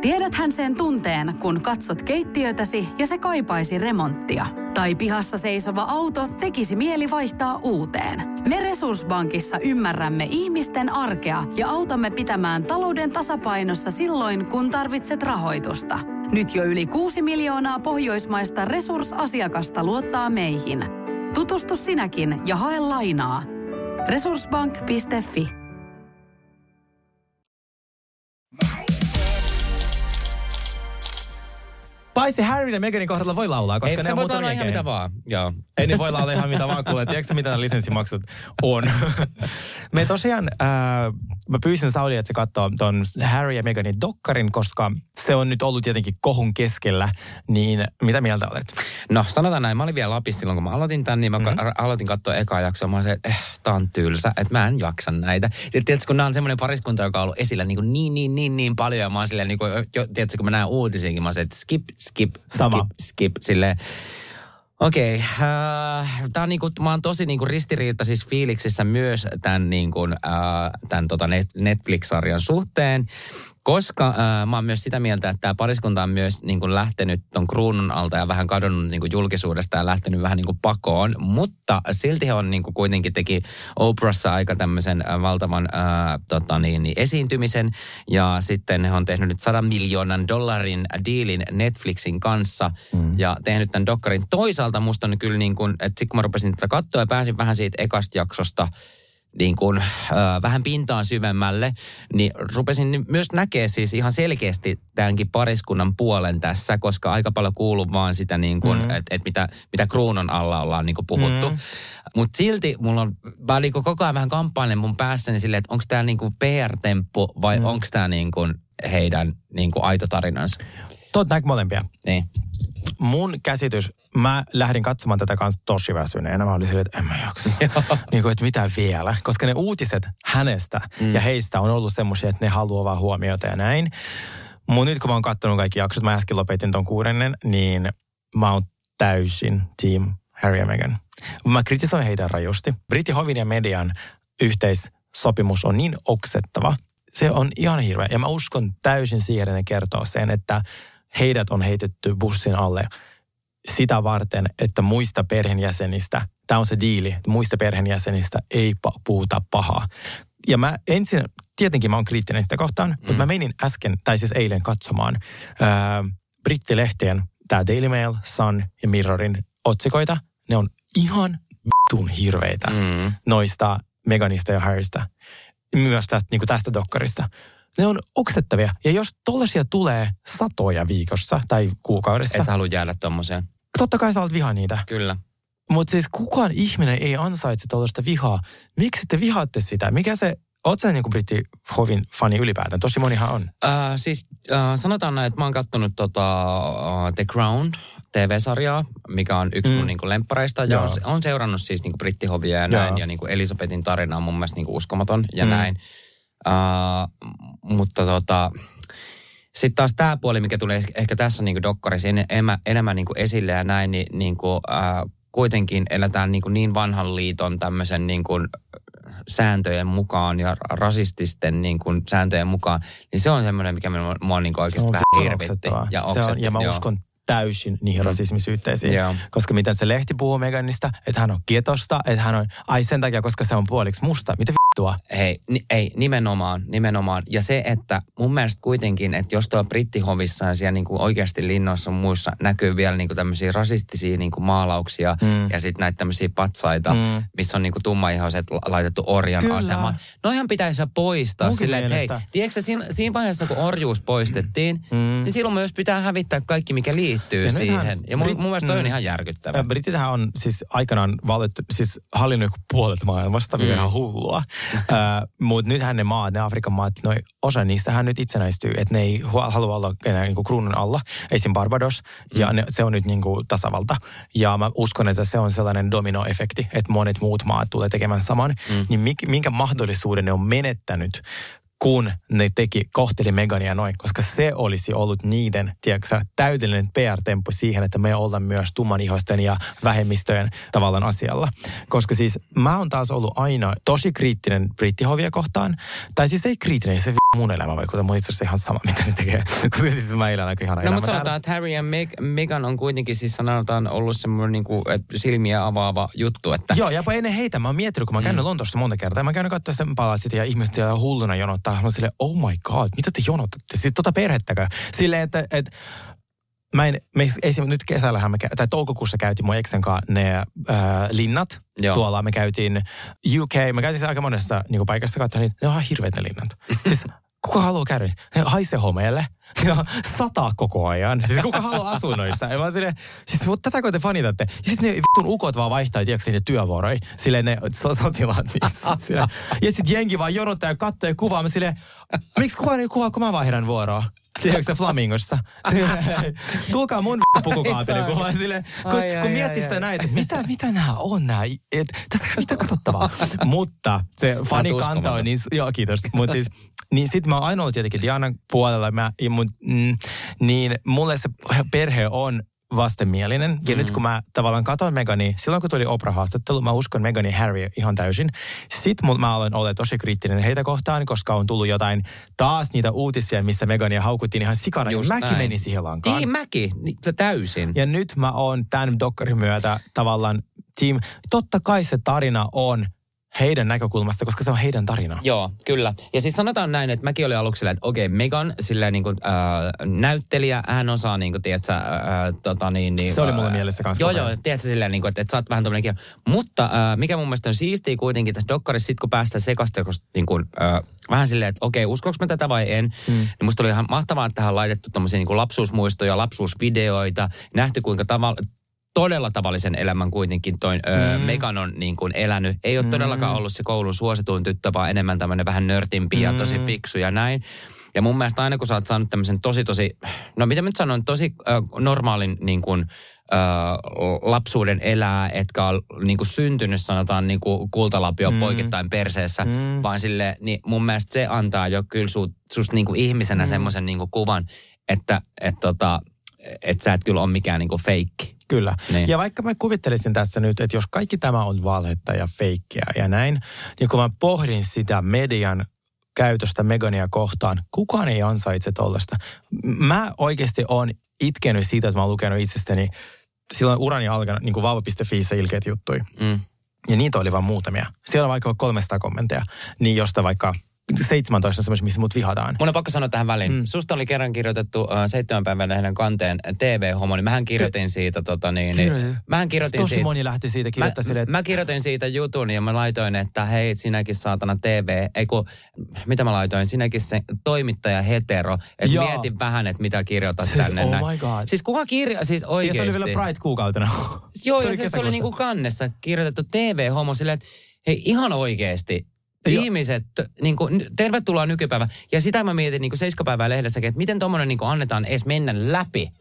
Tiedäthän sen tunteen, kun katsot keittiötäsi ja se kaipaisi remonttia. Tai pihassa seisova auto tekisi mieli vaihtaa uuteen. Me Resurssbankissa ymmärrämme ihmisten arkea ja autamme pitämään talouden tasapainossa silloin, kun tarvitset rahoitusta. Nyt jo yli 6 miljoonaa pohjoismaista resursasiakasta luottaa meihin. Tutustu sinäkin ja hae lainaa. Resurssbank.fi Paitsi Harry ja Meganin kohdalla voi laulaa, koska Ei, ne on olla ihan mitä vaan. Joo. Ei ne voi laulaa ihan mitä vaan kuulee. Tiedätkö mitä nämä lisenssimaksut on? Me tosiaan, äh, mä pyysin Sauli, että se katsoo ton Harry ja Meganin dokkarin, koska se on nyt ollut tietenkin kohun keskellä. Niin mitä mieltä olet? No sanotaan näin, mä olin vielä Lapissa silloin, kun mä aloitin tämän, niin mä Mhm. mm-hmm. aloitin katsoa ekaa jaksoa. Mä olin se, että eh, tää on tylsä, että mä en jaksa näitä. Ja tiedätkö, kun nämä on semmoinen pariskunta, joka on ollut esillä niin, niin, niin, niin, niin paljon. Ja mä oon silleen, niin kuin, jo, tiedätkö, kun mä näen uutisiinkin, mä oon se, että skip, skip, Sama. skip, skip, silleen. Okei, okay, äh, tää on niinku, mä oon tosi niinku ristiriitaisissa fiiliksissä myös tämän, niinku, äh, tämän tota net, Netflix-sarjan suhteen, koska äh, mä oon myös sitä mieltä, että tämä pariskunta on myös niinku lähtenyt ton kruunun alta ja vähän kadonnut niinku julkisuudesta ja lähtenyt vähän niinku pakoon, mutta silti he on niinku kuitenkin teki Oprahssa aika tämmöisen äh, valtavan äh, tota niin, niin esiintymisen ja sitten he on tehnyt nyt 100 miljoonan dollarin diilin Netflixin kanssa mm. ja tehnyt tämän dokkarin. Toisaalta musta on kyllä niin kuin, että sitten kun mä rupesin tätä katsoa ja pääsin vähän siitä ekasta jaksosta niin kuin, äh, vähän pintaan syvemmälle, niin rupesin myös näkee siis ihan selkeästi tämänkin pariskunnan puolen tässä, koska aika paljon kuuluu vaan sitä niin kuin, mm. että et mitä, mitä kruunon alla ollaan niin kuin puhuttu. Mm. Mutta silti mulla on, mä niin kuin koko ajan vähän kamppailen mun päässäni silleen, että onko tämä niin kuin PR-temppu vai mm. onko tämä niin kuin heidän niin kuin aito tarinansa. Näitä molempia. Niin. Mun käsitys, mä lähdin katsomaan tätä kanssa tosi väsyneenä. Mä olin silleen, että en mä jaksa. niin kuin, että mitä vielä. Koska ne uutiset hänestä mm. ja heistä on ollut semmoisia, että ne haluaa vaan huomiota ja näin. Mun nyt kun mä oon katsonut kaikki jaksot, mä äsken lopetin ton kuudennen, niin mä oon täysin team Harry ja Meghan. Mä kritisoin heidän rajusti. Brittihovin ja median yhteissopimus on niin oksettava. Se on ihan hirveä. Ja mä uskon täysin siihen, että ne kertoo sen, että heidät on heitetty bussin alle sitä varten, että muista perheenjäsenistä, tämä on se diili, että muista perheenjäsenistä ei puhuta pahaa. Ja mä ensin, tietenkin mä oon kriittinen sitä kohtaan, mm. mutta mä menin äsken, tai siis eilen katsomaan ää, brittilehtien, tämä Daily Mail, Sun ja Mirrorin otsikoita. Ne on ihan vitun hirveitä Mm. noista Meganista ja Harrystä. Myös tästä, niin tästä dokkarista. Ne on oksettavia. Ja jos tollaisia tulee satoja viikossa tai kuukaudessa, Et sä halua jäädä tommoseen. totta kai sä olet vihaa niitä. Kyllä. Mutta siis kukaan ihminen ei ansaitse tällaista vihaa. Miksi te vihaatte sitä? Mikä se, oot sä niinku brittihovin fani ylipäätään? Tosi monihan on. Äh, siis äh, sanotaan näin, että mä oon kattonut tota, äh, The Crown TV-sarjaa, mikä on yksi mm. mun niinku lemppareista. Ja Joo. on, on seurannut siis niinku brittihovia ja Joo. näin. Ja niinku Elisabetin tarina on mun mielestä niinku uskomaton ja Mm. näin. Äh, mutta tota, sitten taas tämä puoli, mikä tulee ehkä tässä niinku dokkarissa en- enemmän, enemmän niinku esille ja näin, niin niinku, äh, kuitenkin eletään niinku niin vanhan liiton tämmöisen niinku sääntöjen mukaan ja rasististen niinku sääntöjen mukaan, niin se on semmoinen, mikä minua, mua niinku oikeasti Se vähän hirvitti. Ja, se on, ja mä joo. uskon täysin niihin rasismisyytteisiin. Joo. Koska miten se lehti puhuu Meganista, että hän on kietosta, että hän on, ai sen takia, koska se on puoliksi musta. Mitä vittua? Hei, ni, ei, nimenomaan, nimenomaan. Ja se, että mun mielestä kuitenkin, että jos tuo brittihovissa ja siellä niinku oikeasti linnoissa muissa näkyy vielä niinku tämmöisiä rasistisia niinku maalauksia mm. ja sitten näitä tämmöisiä patsaita, mm. missä on niinku tummaihoiset la- laitettu orjan Kyllä. asemaan. Noihan pitäisi poistaa Munkin silleen, että hei, tiedätkö siinä, siinä vaiheessa, kun orjuus poistettiin, mm. niin silloin myös pitää hävittää kaikki, mikä liittyy Ja siihen. Ja mun, Brit- mun mielestä toi on mm. ihan järkyttävä. Ä, Britithän on siis aikanaan valittu, siis hallinnut joku puolet maailmasta, mikä on ihan hullua. Mutta nythän ne maat, ne Afrikan maat, noi, osa niistähän nyt itsenäistyy, että ne ei halua olla enää niinku kruunun alla. Esim. Barbados, ja ne, se on nyt niinku tasavalta. Ja mä uskon, että se on sellainen dominoefekti, että monet muut maat tulee tekemään saman. Niin mik, minkä mahdollisuuden ne on menettänyt kun ne teki, kohteli Megania noin, koska se olisi ollut niiden, tiedätkö, täydellinen PR-temppu siihen, että me ollaan myös tummanihoisten ja vähemmistöjen tavallaan asialla. Koska siis mä oon taas ollut aina tosi kriittinen brittihovia kohtaan, tai siis ei kriittinen, se mun elämä vaikuttaa, mun itse asiassa ihan sama, mitä ne tekee. koska siis mä elän aika ihana No mutta täällä. sanotaan, että Harry ja Meg, Meghan on kuitenkin siis sanotaan ollut semmoinen niinku, että silmiä avaava juttu, että Joo, ja ennen heitä mä oon miettinyt, kun mä oon käynyt mm. Lontoossa monta kertaa. Mä oon käynyt katsoa sen palasit ja ihmiset siellä hulluna jonottaa. Mä oon silleen, oh my god, mitä te jonotatte? Siis tota perhettäkö? Silleen, että, että Mä en, me esim. nyt kesällähän me, tai toukokuussa käytiin mun eksen kanssa ne äh, linnat. Joo. Tuolla me käytiin UK, me käytiin aika monessa niin paikassa katsoa niitä. Ne on ihan hirveät ne linnat. Siis kuka haluaa käydä? Ne haisee homeelle. On sataa koko ajan. Siis kuka haluaa asua noissa? Ja mä oon silleen, siis tätäkö te fanitatte? Ja sitten ne vittun ukot vaan vaihtaa, tiedätkö, niitä työvuoroja. Silleen ne so- sotilaat. Silleen. Ja sitten jengi vaan jonottaa ja katsoo ja kuvaa. Mä silleen, miksi kukaan ei kuvaa, kun mä vaihdan vuoroa? Tiedätkö se Flamingossa? Tulkaa mun pukukaapeli kuvaa. Silleen, kun, Ai, ai, kun miettii ai, sitä ai. näin, että mitä, mitä nämä on nämä? Et, tässä ei mitään katsottavaa. Mutta se fanikanta on niin, joo kiitos. Mutta siis, niin sit mä oon ollut tietenkin Dianan puolella, mä, mut, mm, niin mulle se perhe on vastenmielinen. Ja mm. nyt kun mä tavallaan katsoin Megani, silloin kun tuli Oprah-haastattelu, mä uskon Megani Harry ihan täysin. Sitten mä olen ollut tosi kriittinen heitä kohtaan, koska on tullut jotain taas niitä uutisia, missä Megania haukuttiin ihan sikana. Just ja mäkin näin. menin siihen lankaan. Niin mäkin, niin, täysin. Ja nyt mä oon tämän dokkarin myötä tavallaan team. Totta kai se tarina on heidän näkökulmasta, koska se on heidän tarina. Joo, kyllä. Ja siis sanotaan näin, että mäkin olin aluksi silleen, että okei, Megan, silleen niin kuin, äh, näyttelijä, hän osaa niin kuin, tiedätkö, äh, tota niin, niin... Se oli mulla mielessä kans Joo, joo, tiedätkö silleen, niin kuin, että, että sä oot vähän tommonen. Mutta äh, mikä mun mielestä on siistiä kuitenkin tässä dokkarissa, sit kun päästään sekastekosta niin kuin, äh, vähän silleen, että okei, uskoks mä tätä vai en, mm. niin musta oli ihan mahtavaa, että tähän on laitettu tommosia niin kuin lapsuusmuistoja, lapsuusvideoita, nähty kuinka tavalla todella tavallisen elämän kuitenkin toi mm. Megan on niin kuin elänyt. Ei ole mm. todellakaan ollut se koulun suosituin tyttö, vaan enemmän tämmöinen vähän nörtimpi mm. ja tosi fiksu ja näin. Ja mun mielestä aina kun sä oot saanut tämmöisen tosi tosi, no mitä mä nyt sanon, tosi äh, normaalin niin kuin, äh, lapsuuden elää, etkä ole niin kuin syntynyt sanotaan niin kuin kultalapio mm. poikittain perseessä, mm. vaan sille, niin mun mielestä se antaa jo kyllä sut, susta niin kuin ihmisenä mm. semmoisen niin kuin kuvan, että et, tota, et sä et kyllä ole mikään niin kuin feikki. Kyllä. Niin. Ja vaikka mä kuvittelisin tässä nyt, että jos kaikki tämä on valhetta ja feikkiä ja näin, niin kun mä pohdin sitä median käytöstä Megania kohtaan, kukaan ei ansaitse tollasta. Mä oikeasti oon itkenyt siitä, että mä oon lukenut itsestäni silloin urani alkana niin kuin vauva.fiissä ilkeät juttuja. Mm. Ja niitä oli vain muutamia. Siellä on vaikka 300 kommentteja, niin josta vaikka 17 on semmoisia, missä mut vihataan. Mun on pakko sanoa tähän väliin. Mm. Susta oli kerran kirjoitettu uh, seitsemän päivän lehden kanteen TV-homo, niin mähän kirjoitin siitä tota niin, niin mähän kirjoitin Tosi siitä. moni lähti siitä Mä, kirjoittaa silleen, että mä kirjoitin siitä jutun ja mä laitoin, että hei sinäkin saatana TV, ei kun, mitä mä laitoin, sinäkin se toimittaja hetero, että Joo. mietin vähän, että mitä kirjoitat Siis, tänne. oh näin. my god. Siis kuka kirja, siis ja oikeesti. se oli vielä Pride-kuukautena. Joo, Se ja se, se oli niinku kannessa kirjoitettu TV-homo silleen, että hei ihan oikeesti, Joo. ihmiset, niin kuin, tervetuloa nykypäivä. Ja sitä mä mietin niin kuin seiskapäivää lehdessäkin, että miten tommonen niin annetaan edes mennä läpi.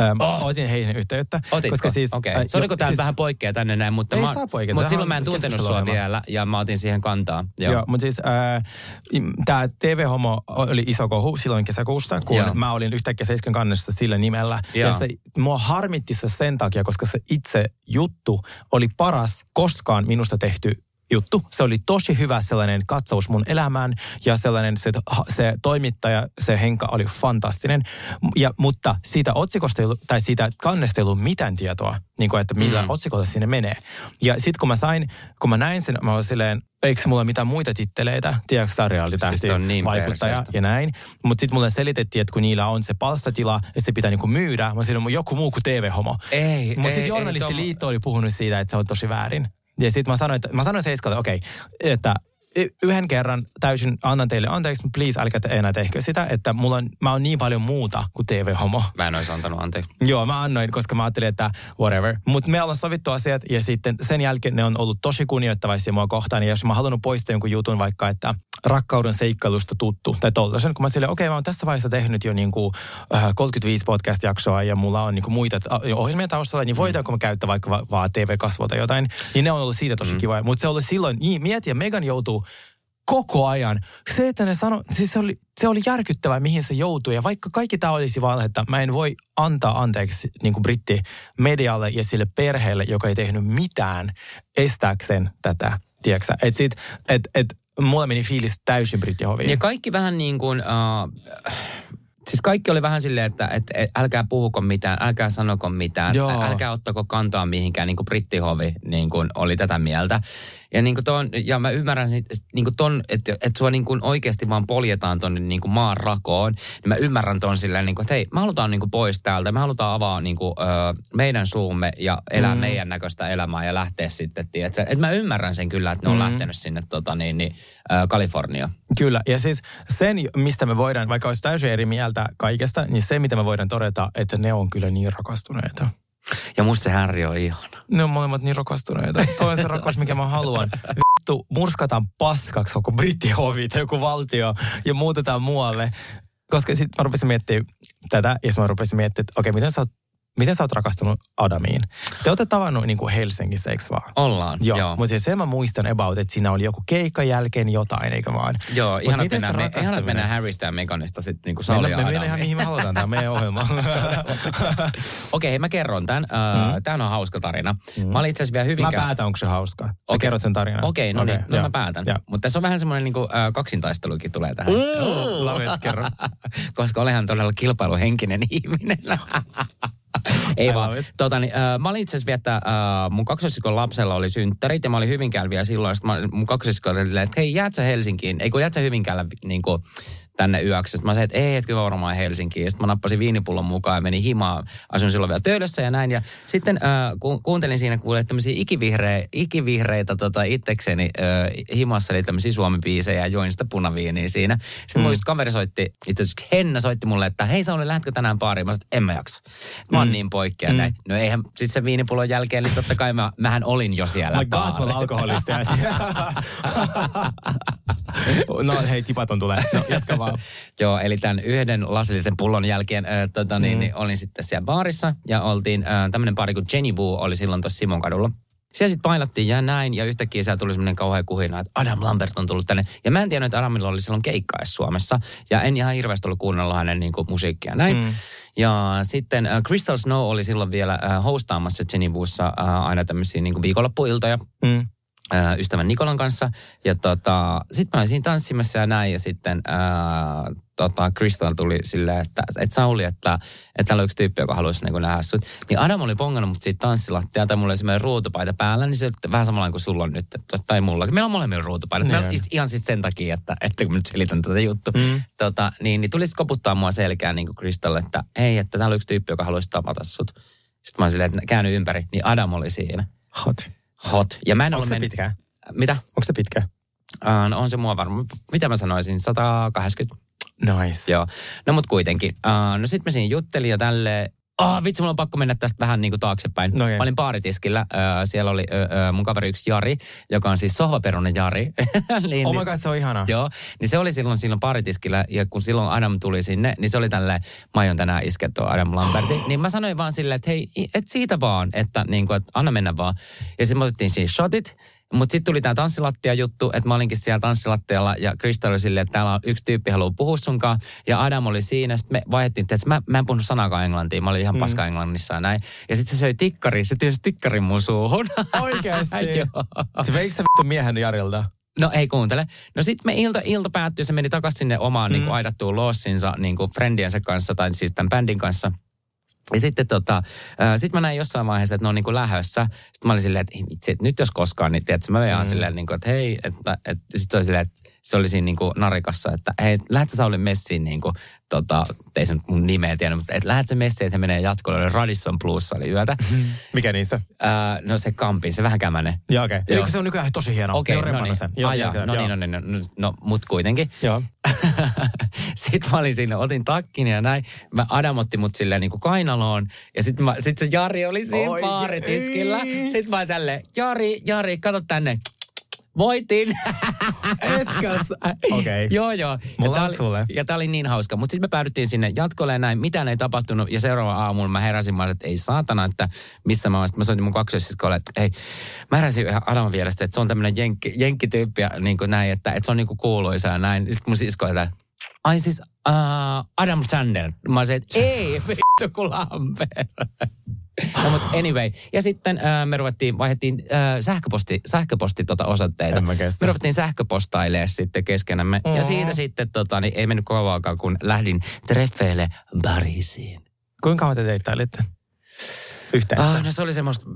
Ähm, Otin heihin yhteyttä. Otitko? Koska siis, Okei. äh, Okay. Oliko jo- tämä siis, vähän poikkea tänne näin, mutta, Ei mä, saa poiketa, mutta silloin mä en tuntenut sua vielä ja mä otin siihen kantaa. Joo, Joo mutta siis äh, tämä TV-homo oli iso kohu silloin kesäkuussa, kun Joo. Joo. mä olin yhtäkkiä Seiskan kannessa sillä nimellä. Joo. Ja se, mua harmitti se sen takia, koska se itse juttu oli paras koskaan minusta tehty juttu. Se oli tosi hyvä sellainen katsaus mun elämään ja sellainen se, se toimittaja, se Henka oli fantastinen. Ja, mutta siitä otsikosta ei ollut, tai siitä kannesta ei ollut mitään tietoa, niin kuin, että millä mm. otsikolla sinne menee. Ja sitten kun mä sain, kun mä näin sen, mä olin silleen, eikö mulla mitään muita titteleitä, tiedätkö sarjaalitähti, Siis toi on niin vaikuttaja perseestä. ja näin. Mutta sitten mulle selitettiin, että kun niillä on se palstatila, että se pitää niinku myydä, mä silloin joku muu kuin TV-homo. Ei, Mutta ei, sitten ei journalistiliitto oli puhunut siitä, että se on tosi väärin. Ja sitten mä sanoin, että, mä sanoin Seiskalle, okei, okay, että yhden kerran täysin annan teille anteeksi, mutta please älkää te enää tehkö sitä, että mulla on, mä oon niin paljon muuta kuin TV-homo. Mä en olisi antanut anteeksi. Joo, mä annoin, koska mä ajattelin, että whatever. Mutta me ollaan sovittu asiat ja sitten sen jälkeen ne on ollut tosi kunnioittavaisia mua kohtaan. Ja jos mä halunnut poistaa jonkun jutun vaikka, että rakkauden seikkailusta tuttu tai tollasen, kun mä silleen, okei, okay, mä oon tässä vaiheessa tehnyt jo niin kuin, äh, 35 podcast-jaksoa ja mulla on niin kuin muita äh, ohjelmia taustalla, niin voidaanko mä käyttää vaikka va- vaan TV-kasvoa tai jotain. Niin ne on ollut siitä tosi mm. kiva. Mutta se oli silloin, niin mieti, ja Megan joutuu koko ajan. Se, että ne sano, siis se oli, se oli järkyttävää, mihin se joutui. Ja vaikka kaikki tämä olisi valhetta, mä en voi antaa anteeksi niin kuin brittimedialle ja sille perheelle, joka ei tehnyt mitään estääkseen tätä. Tiedätkö sit, et, et, mulla meni fiilis täysin brittihoviin. Ja kaikki vähän niin kuin, uh, siis kaikki oli vähän silleen, että et, et, älkää puhuko mitään, älkää sanoko mitään, Joo. älkää ottako kantaa mihinkään, niin kuin brittihovi niin kuin oli tätä mieltä. Ja, niin kuin ton, ja mä ymmärrän niin kuin ton, että, että sua niin kuin oikeasti vaan poljetaan tonne niin kuin maan rakoon. Niin mä ymmärrän ton silleen, niin kuin, että hei, me halutaan niin kuin pois täältä. Me halutaan avaa niin kuin, ö, meidän suumme ja elää mm. meidän näköistä elämää ja lähteä sitten. Tiedätkö? Että mä ymmärrän sen kyllä, että ne on mm. lähtenyt sinne tota, niin, niin, ö, Kalifornia. Kyllä, ja siis sen, mistä me voidaan, vaikka olisi täysin eri mieltä kaikesta, niin se, mitä me voidaan todeta, että ne on kyllä niin rakastuneita. Ja musta se Harry on ihana. Ne on molemmat niin rakastuneita. Toi on se rakkaus, mikä mä haluan. Vittu, murskataan paskaksi koko brittihovi tai joku valtio ja muutetaan muualle. Koska sitten mä rupesin miettimään tätä ja sitten mä rupesin miettimään, että okei, miten sä oot Miten sä oot rakastunut Adamiin? Te olette tavannut niin kuin Helsingissä, eikö vaan? Ollaan, Joo, joo. mutta sen mä muistan about, että siinä oli joku keikka jälkeen jotain, eikö vaan? Joo, ihan miten mennään, se me, ihan rakastuminen- mennään Harrystä ja Meganista sitten niin kuin Sauli me, ja me mennään ihan mihin me halutaan, tämä meidän ohjelma. Okei, hei, mä kerron tämän. Uh, Tämä on hauska tarina. Mä olin itse asiassa vielä Mm. mä hyvinkään... päätän, onko se hauska. Sä Okei. kerrot sen tarinan. Okei, no niin, no joo. mä päätän. Mutta tässä on vähän semmoinen niin kuin, uh, kaksintaistelukin tulee tähän. Love it, kerro. Koska olenhan todella kilpailuhenkinen ihminen. Ei vaan. Tota, niin, äh, mä olin itse asiassa viettää, äh, mun kaksosiskon lapsella oli synttärit ja mä olin Hyvinkäällä vielä silloin. Sitten mä, mun kaksosisko oli silleen, että hei, jäät sä Helsinkiin? Ei kun jäät sä Hyvinkäällä niin kuin, tänne yöksi. Sitten mä sanoin, että ei, kyllä varmaan Helsinkiin. Sitten mä nappasin viinipullon mukaan ja menin himaan. Asuin silloin vielä töölössä ja näin. Ja sitten äh, ku, kuuntelin siinä, kuulee tämmöisiä ikivihreitä, ikivihreitä tota, itsekseni äh, himassa, eli tämmöisiä suomi-biisejä ja join sitä punaviiniä siinä. Sitten mm. mun kaveri soitti, itse asiassa Henna soitti mulle, että hei Sauli, lähdetkö tänään baariin? Mä sanoin, että en mä jaksa. Mä oon mm. niin poikkea mm. näin. No eihän, sitten sen viinipullon jälkeen, niin totta kai mä, mähän olin jo siellä My God, mä alkoholisti. no hei, tipaton tulee. No, jatka vaan. Joo, eli tämän yhden lasillisen pullon jälkeen äh, tota, niin, niin, olin sitten siellä baarissa ja oltiin, äh, tämmöinen baari kuin Jenny Wu oli silloin tuossa Simon kadulla. Siellä sitten pailattiin ja näin ja yhtäkkiä siellä tuli semmoinen kauhea kuhina, että Adam Lambert on tullut tänne. Ja mä en tiennyt, että Adamilla oli silloin keikka Suomessa ja en ihan hirveästi ollut kuunnella hänen niin kuin, musiikkia näin. Mm. Ja sitten äh, Crystal Snow oli silloin vielä äh, hostaamassa Jenny Woossa äh, aina tämmöisiä niin kuin viikonloppuiltoja. Mm. Ää, ystävän Nikolan kanssa. Ja tota, sitten mä olin siinä tanssimassa ja näin. Ja sitten ää, tota, Crystal tuli silleen, että, että Sauli, että, että täällä on yksi tyyppi, joka haluaisi niin nähdä sut. Niin Adam oli pongannut mut siitä tanssilattialta ja mulla oli semmoinen ruutupaita päällä, niin se oli vähän samalla kuin sulla on nyt, että, tai mulla. Meillä on molemmilla ruutupaidat. Meillä on Niin. is- ihan siis sen takia, että, että kun mä nyt selitän tätä juttua. Mm. Tota, niin, niin tuli koputtaa mua selkään niin kuin Crystal, että hei, että täällä on yksi tyyppi, joka haluaisi tavata sut. Sitten mä olin silleen, että käänny ympäri, niin Adam oli siinä. Hot. Hot. Ja mä en Onko se mennyt- pitkä? Mitä? Onko se pitkä? Uh, no on se mua varmaan, mitä mä sanoisin, 180. Nice. Joo. No mut kuitenkin. Uh, no sit mä siinä juttelin ja tälleen. Ah, vitsi, mulla on pakko mennä tästä vähän niin kuin taaksepäin. No. Mä olin baaritiskillä. Äh, siellä oli äh, mun kaveri yksi Jari, joka on siis sohvaperunen Jari. niin, Oh my god, se on ihana. Joo, niin se oli silloin silloin baaritiskillä ja kun silloin Adam tuli sinne, niin se oli tälle mä aion tänään iskeä tuo Adam Lamberti. niin mä sanoin vaan silleen, että hei, et siitä vaan, että, niin kuin, että anna mennä vaan. Ja sitten me otettiin siinä shotit, mutta sitten tuli tämä tanssilattia juttu, että mä olinkin siellä tanssilattialla ja Krista oli silleen, että täällä on yksi tyyppi haluaa puhua sunkaan. Ja Adam oli siinä, sitten me vaihdettiin, että mä, mä en puhunut sanakaan englantia, mä olin ihan paska englannissa ja näin. Ja sitten se söi tikkari, se työnsi tikkarin mun suuhun. Oikeesti? Joo. Se veikö sä vittu miehen Jarilta? No ei kuuntele. No sitten me ilta, ilta päättyi, se meni takaisin sinne omaan mm. niin kuin aidattuun lossinsa niin kuin friendiensä kanssa tai siis tämän bändin kanssa. Ja sitten tota, sitten mä näin jossain vaiheessa, että ne on niin kuin lähössä. Sitten mä olin silleen, että, vitsi, että nyt jos koskaan, niin tiedätkö, mä vean mm. silleen, niin kuin, että hei, että, että sitten se oli silleen, että se oli siinä niin kuin narikassa, että hei, lähdet sä Sauli messiin, niin kuin, tota, ei se nyt mun nimeä tiedä, mutta että lähdet sä messiin, että he menee jatkolle, oli Radisson Plus oli yötä. Mikä niistä? Ää, no se kampin, se vähän kämänen. Joo, okei. Okay. Eikö se on nykyään tosi hieno? Okei, Joo, no niin. sen. Joo, joo, no, niin, no niin, no no, no, mut kuitenkin. Joo. sitten mä olin siinä, otin takkin ja näin. Mä Adam otti mut silleen niin kuin kainaloon. Ja sitten sit se Jari oli siinä Oi, baaritiskillä. Sitten mä tälleen, Jari, Jari, kato tänne. Voitin. Etkäs. Okei. joo, joo. Mulla ja tää oli, sulle. Ja tää oli niin hauska. Mutta sitten me päädyttiin sinne jatkolle ja näin. Mitään ei tapahtunut. Ja seuraava aamulla mä heräsin, mä olin, että ei saatana, että missä mä oon. Sitten mä soitin mun kaksoissiskolle, että hei, mä heräsin ihan Adaman vierestä, että se on tämmöinen jenkki, jenkkityyppi ja niin kuin näin, että, että se on niin kuin kuuluisa ja näin. Sitten mun sisko että ai siis uh, Adam Sandler. Mä olisin, että ei, vittu kun Lambert. No, mutta anyway. Ja sitten äh, me ruvettiin, vaihdettiin äh, sähköposti, sähköposti tota osoitteita. En mä kestä. Me ruvettiin sähköpostailemaan sitten keskenämme. Mm. Ja siitä sitten tota, niin ei mennyt kauankaan, kun lähdin treffeille Pariisiin. Kuinka kauan te deittailitte? Yhteensä? Ah, no se oli semmoista,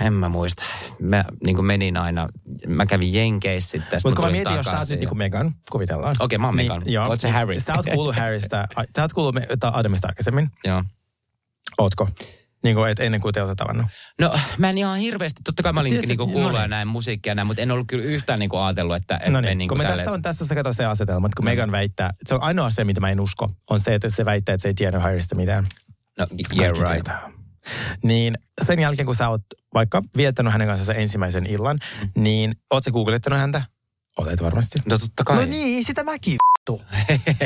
en mä muista. Mä niin kuin menin aina, mä kävin Jenkeissä sitten. Mutta kun mä mietin, jos sä oot nyt niin kuin Megan, kuvitellaan. Okei, mä oon Megan. joo. Oot se Harry? Sä oot kuullut Harrystä, sä oot kuullut Adamista aikaisemmin. Joo. Ootko? Niin kuin, et ennen kuin te olette tavannut. No mä en ihan hirveästi, totta kai mä olin niinku no kuullut ja niin. näin musiikkia näin, mutta en ollut kyllä yhtään niinku ajatellut, että et No niin, niinku kun me tälle- tässä on tässä se, kato se asetelma, että kun Mm. Megan väittää, se on ainoa asia, mitä mä en usko, on se, että se väittää, että se ei tiennyt Harrystä mitään. No, yeah, Kaikki right. tietää. Niin sen jälkeen, kun sä oot vaikka viettänyt hänen kanssa sen ensimmäisen illan, Mm. niin oot sä googlettanut häntä? Olet varmasti. No totta kai. No niin, sitä mäkin vittu.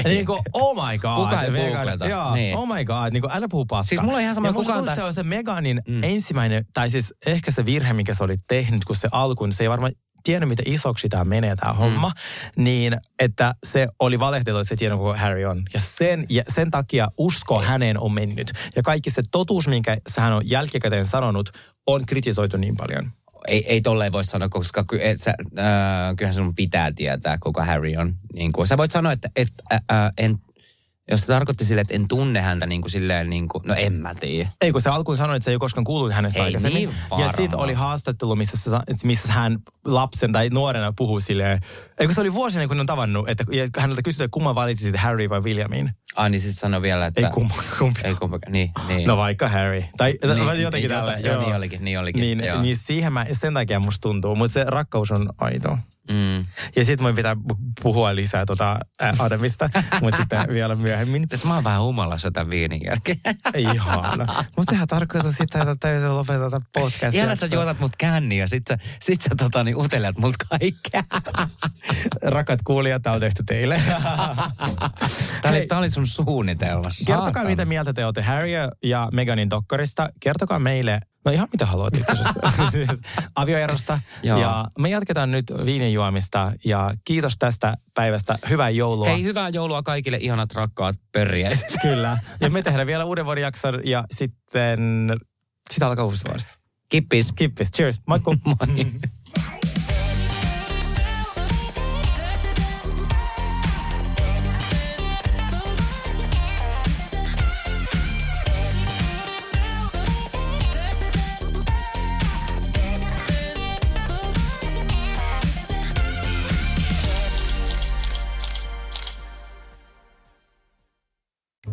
niin kuin, oh my god. Kuka ei googleta? Joo, Niin. oh my god, niin kuin, älä puhu paskaa. Siis mulla on ihan sama, ja kuka on se on se Meganin Mm. mm. ensimmäinen, tai siis ehkä se virhe, mikä se oli tehnyt, kun se alkuun, se ei varmaan tiennyt, miten isoksi tämä menee tämä mm. homma, niin että se oli valehdellut, että se tiennyt, kuka Harry on. Ja sen, ja sen takia usko häneen on mennyt. Ja kaikki se totuus, minkä hän on jälkikäteen sanonut, on kritisoitu niin paljon. Ei, ei tolleen voi sanoa, koska ky, et sä, äh, kyllähän sun pitää tietää, kuka Harry on. Niin kuin, sä voit sanoa, että et, äh, äh, en, jos se tarkoitti silleen, että en tunne häntä niin kuin silleen, niin kuin, no en mä tiedä. Ei, kun se alkuun sanoi, että se ei ole koskaan kuullut hänestä Ei aikaisemmin. niin ja sitten oli haastattelu, missä, missä hän lapsen tai nuorena puhuu silleen, eikö se oli vuosina, kun ne on tavannut, että ja häneltä kysyttiin, että kumman valitsisit Harry vai Williamin? Ai niin sitten sano vielä, että... Ei kumma, kumpi. Ei kumpi, niin, niin. No vaikka Harry. Tai Niin, niin, jotenkin niin, tällä. jota- joo, niin olikin, niin olikin, Niin, joo. niin siihen mä, sen takia musta tuntuu, mutta se rakkaus on aito. Mm. Ja sitten mun pitää pu- puhua lisää tota Adamista, mutta sitten vielä myöhemmin. Tässä mä oon vähän humalassa tämän viinin jälkeen. Ihana. Mutta sehän tarkoittaa sitä, että täytyy lopettaa podcast. Ihan, että sä juotat mut känniä ja sit sä, sit sä tota, niin utelet mut kaikkea. Rakat kuulijat, tää on tehty teille. Tää oli, tää oli sun suunnitelma. Kertokaa, saatana. mitä mieltä te olette Harry ja Meganin dokkarista. Kertokaa meille, no ihan mitä haluat itse asiassa, avioerosta. Ja me jatketaan nyt viinin juomista ja kiitos tästä päivästä. Hyvää joulua. Hei, hyvää joulua kaikille ihanat rakkaat pörjäiset. Kyllä. Ja me tehdään vielä uuden vuoden jakson ja sitten, sitten alkaa uusi vuosi. Kippis. Kippis. Cheers. Moikku. Moi.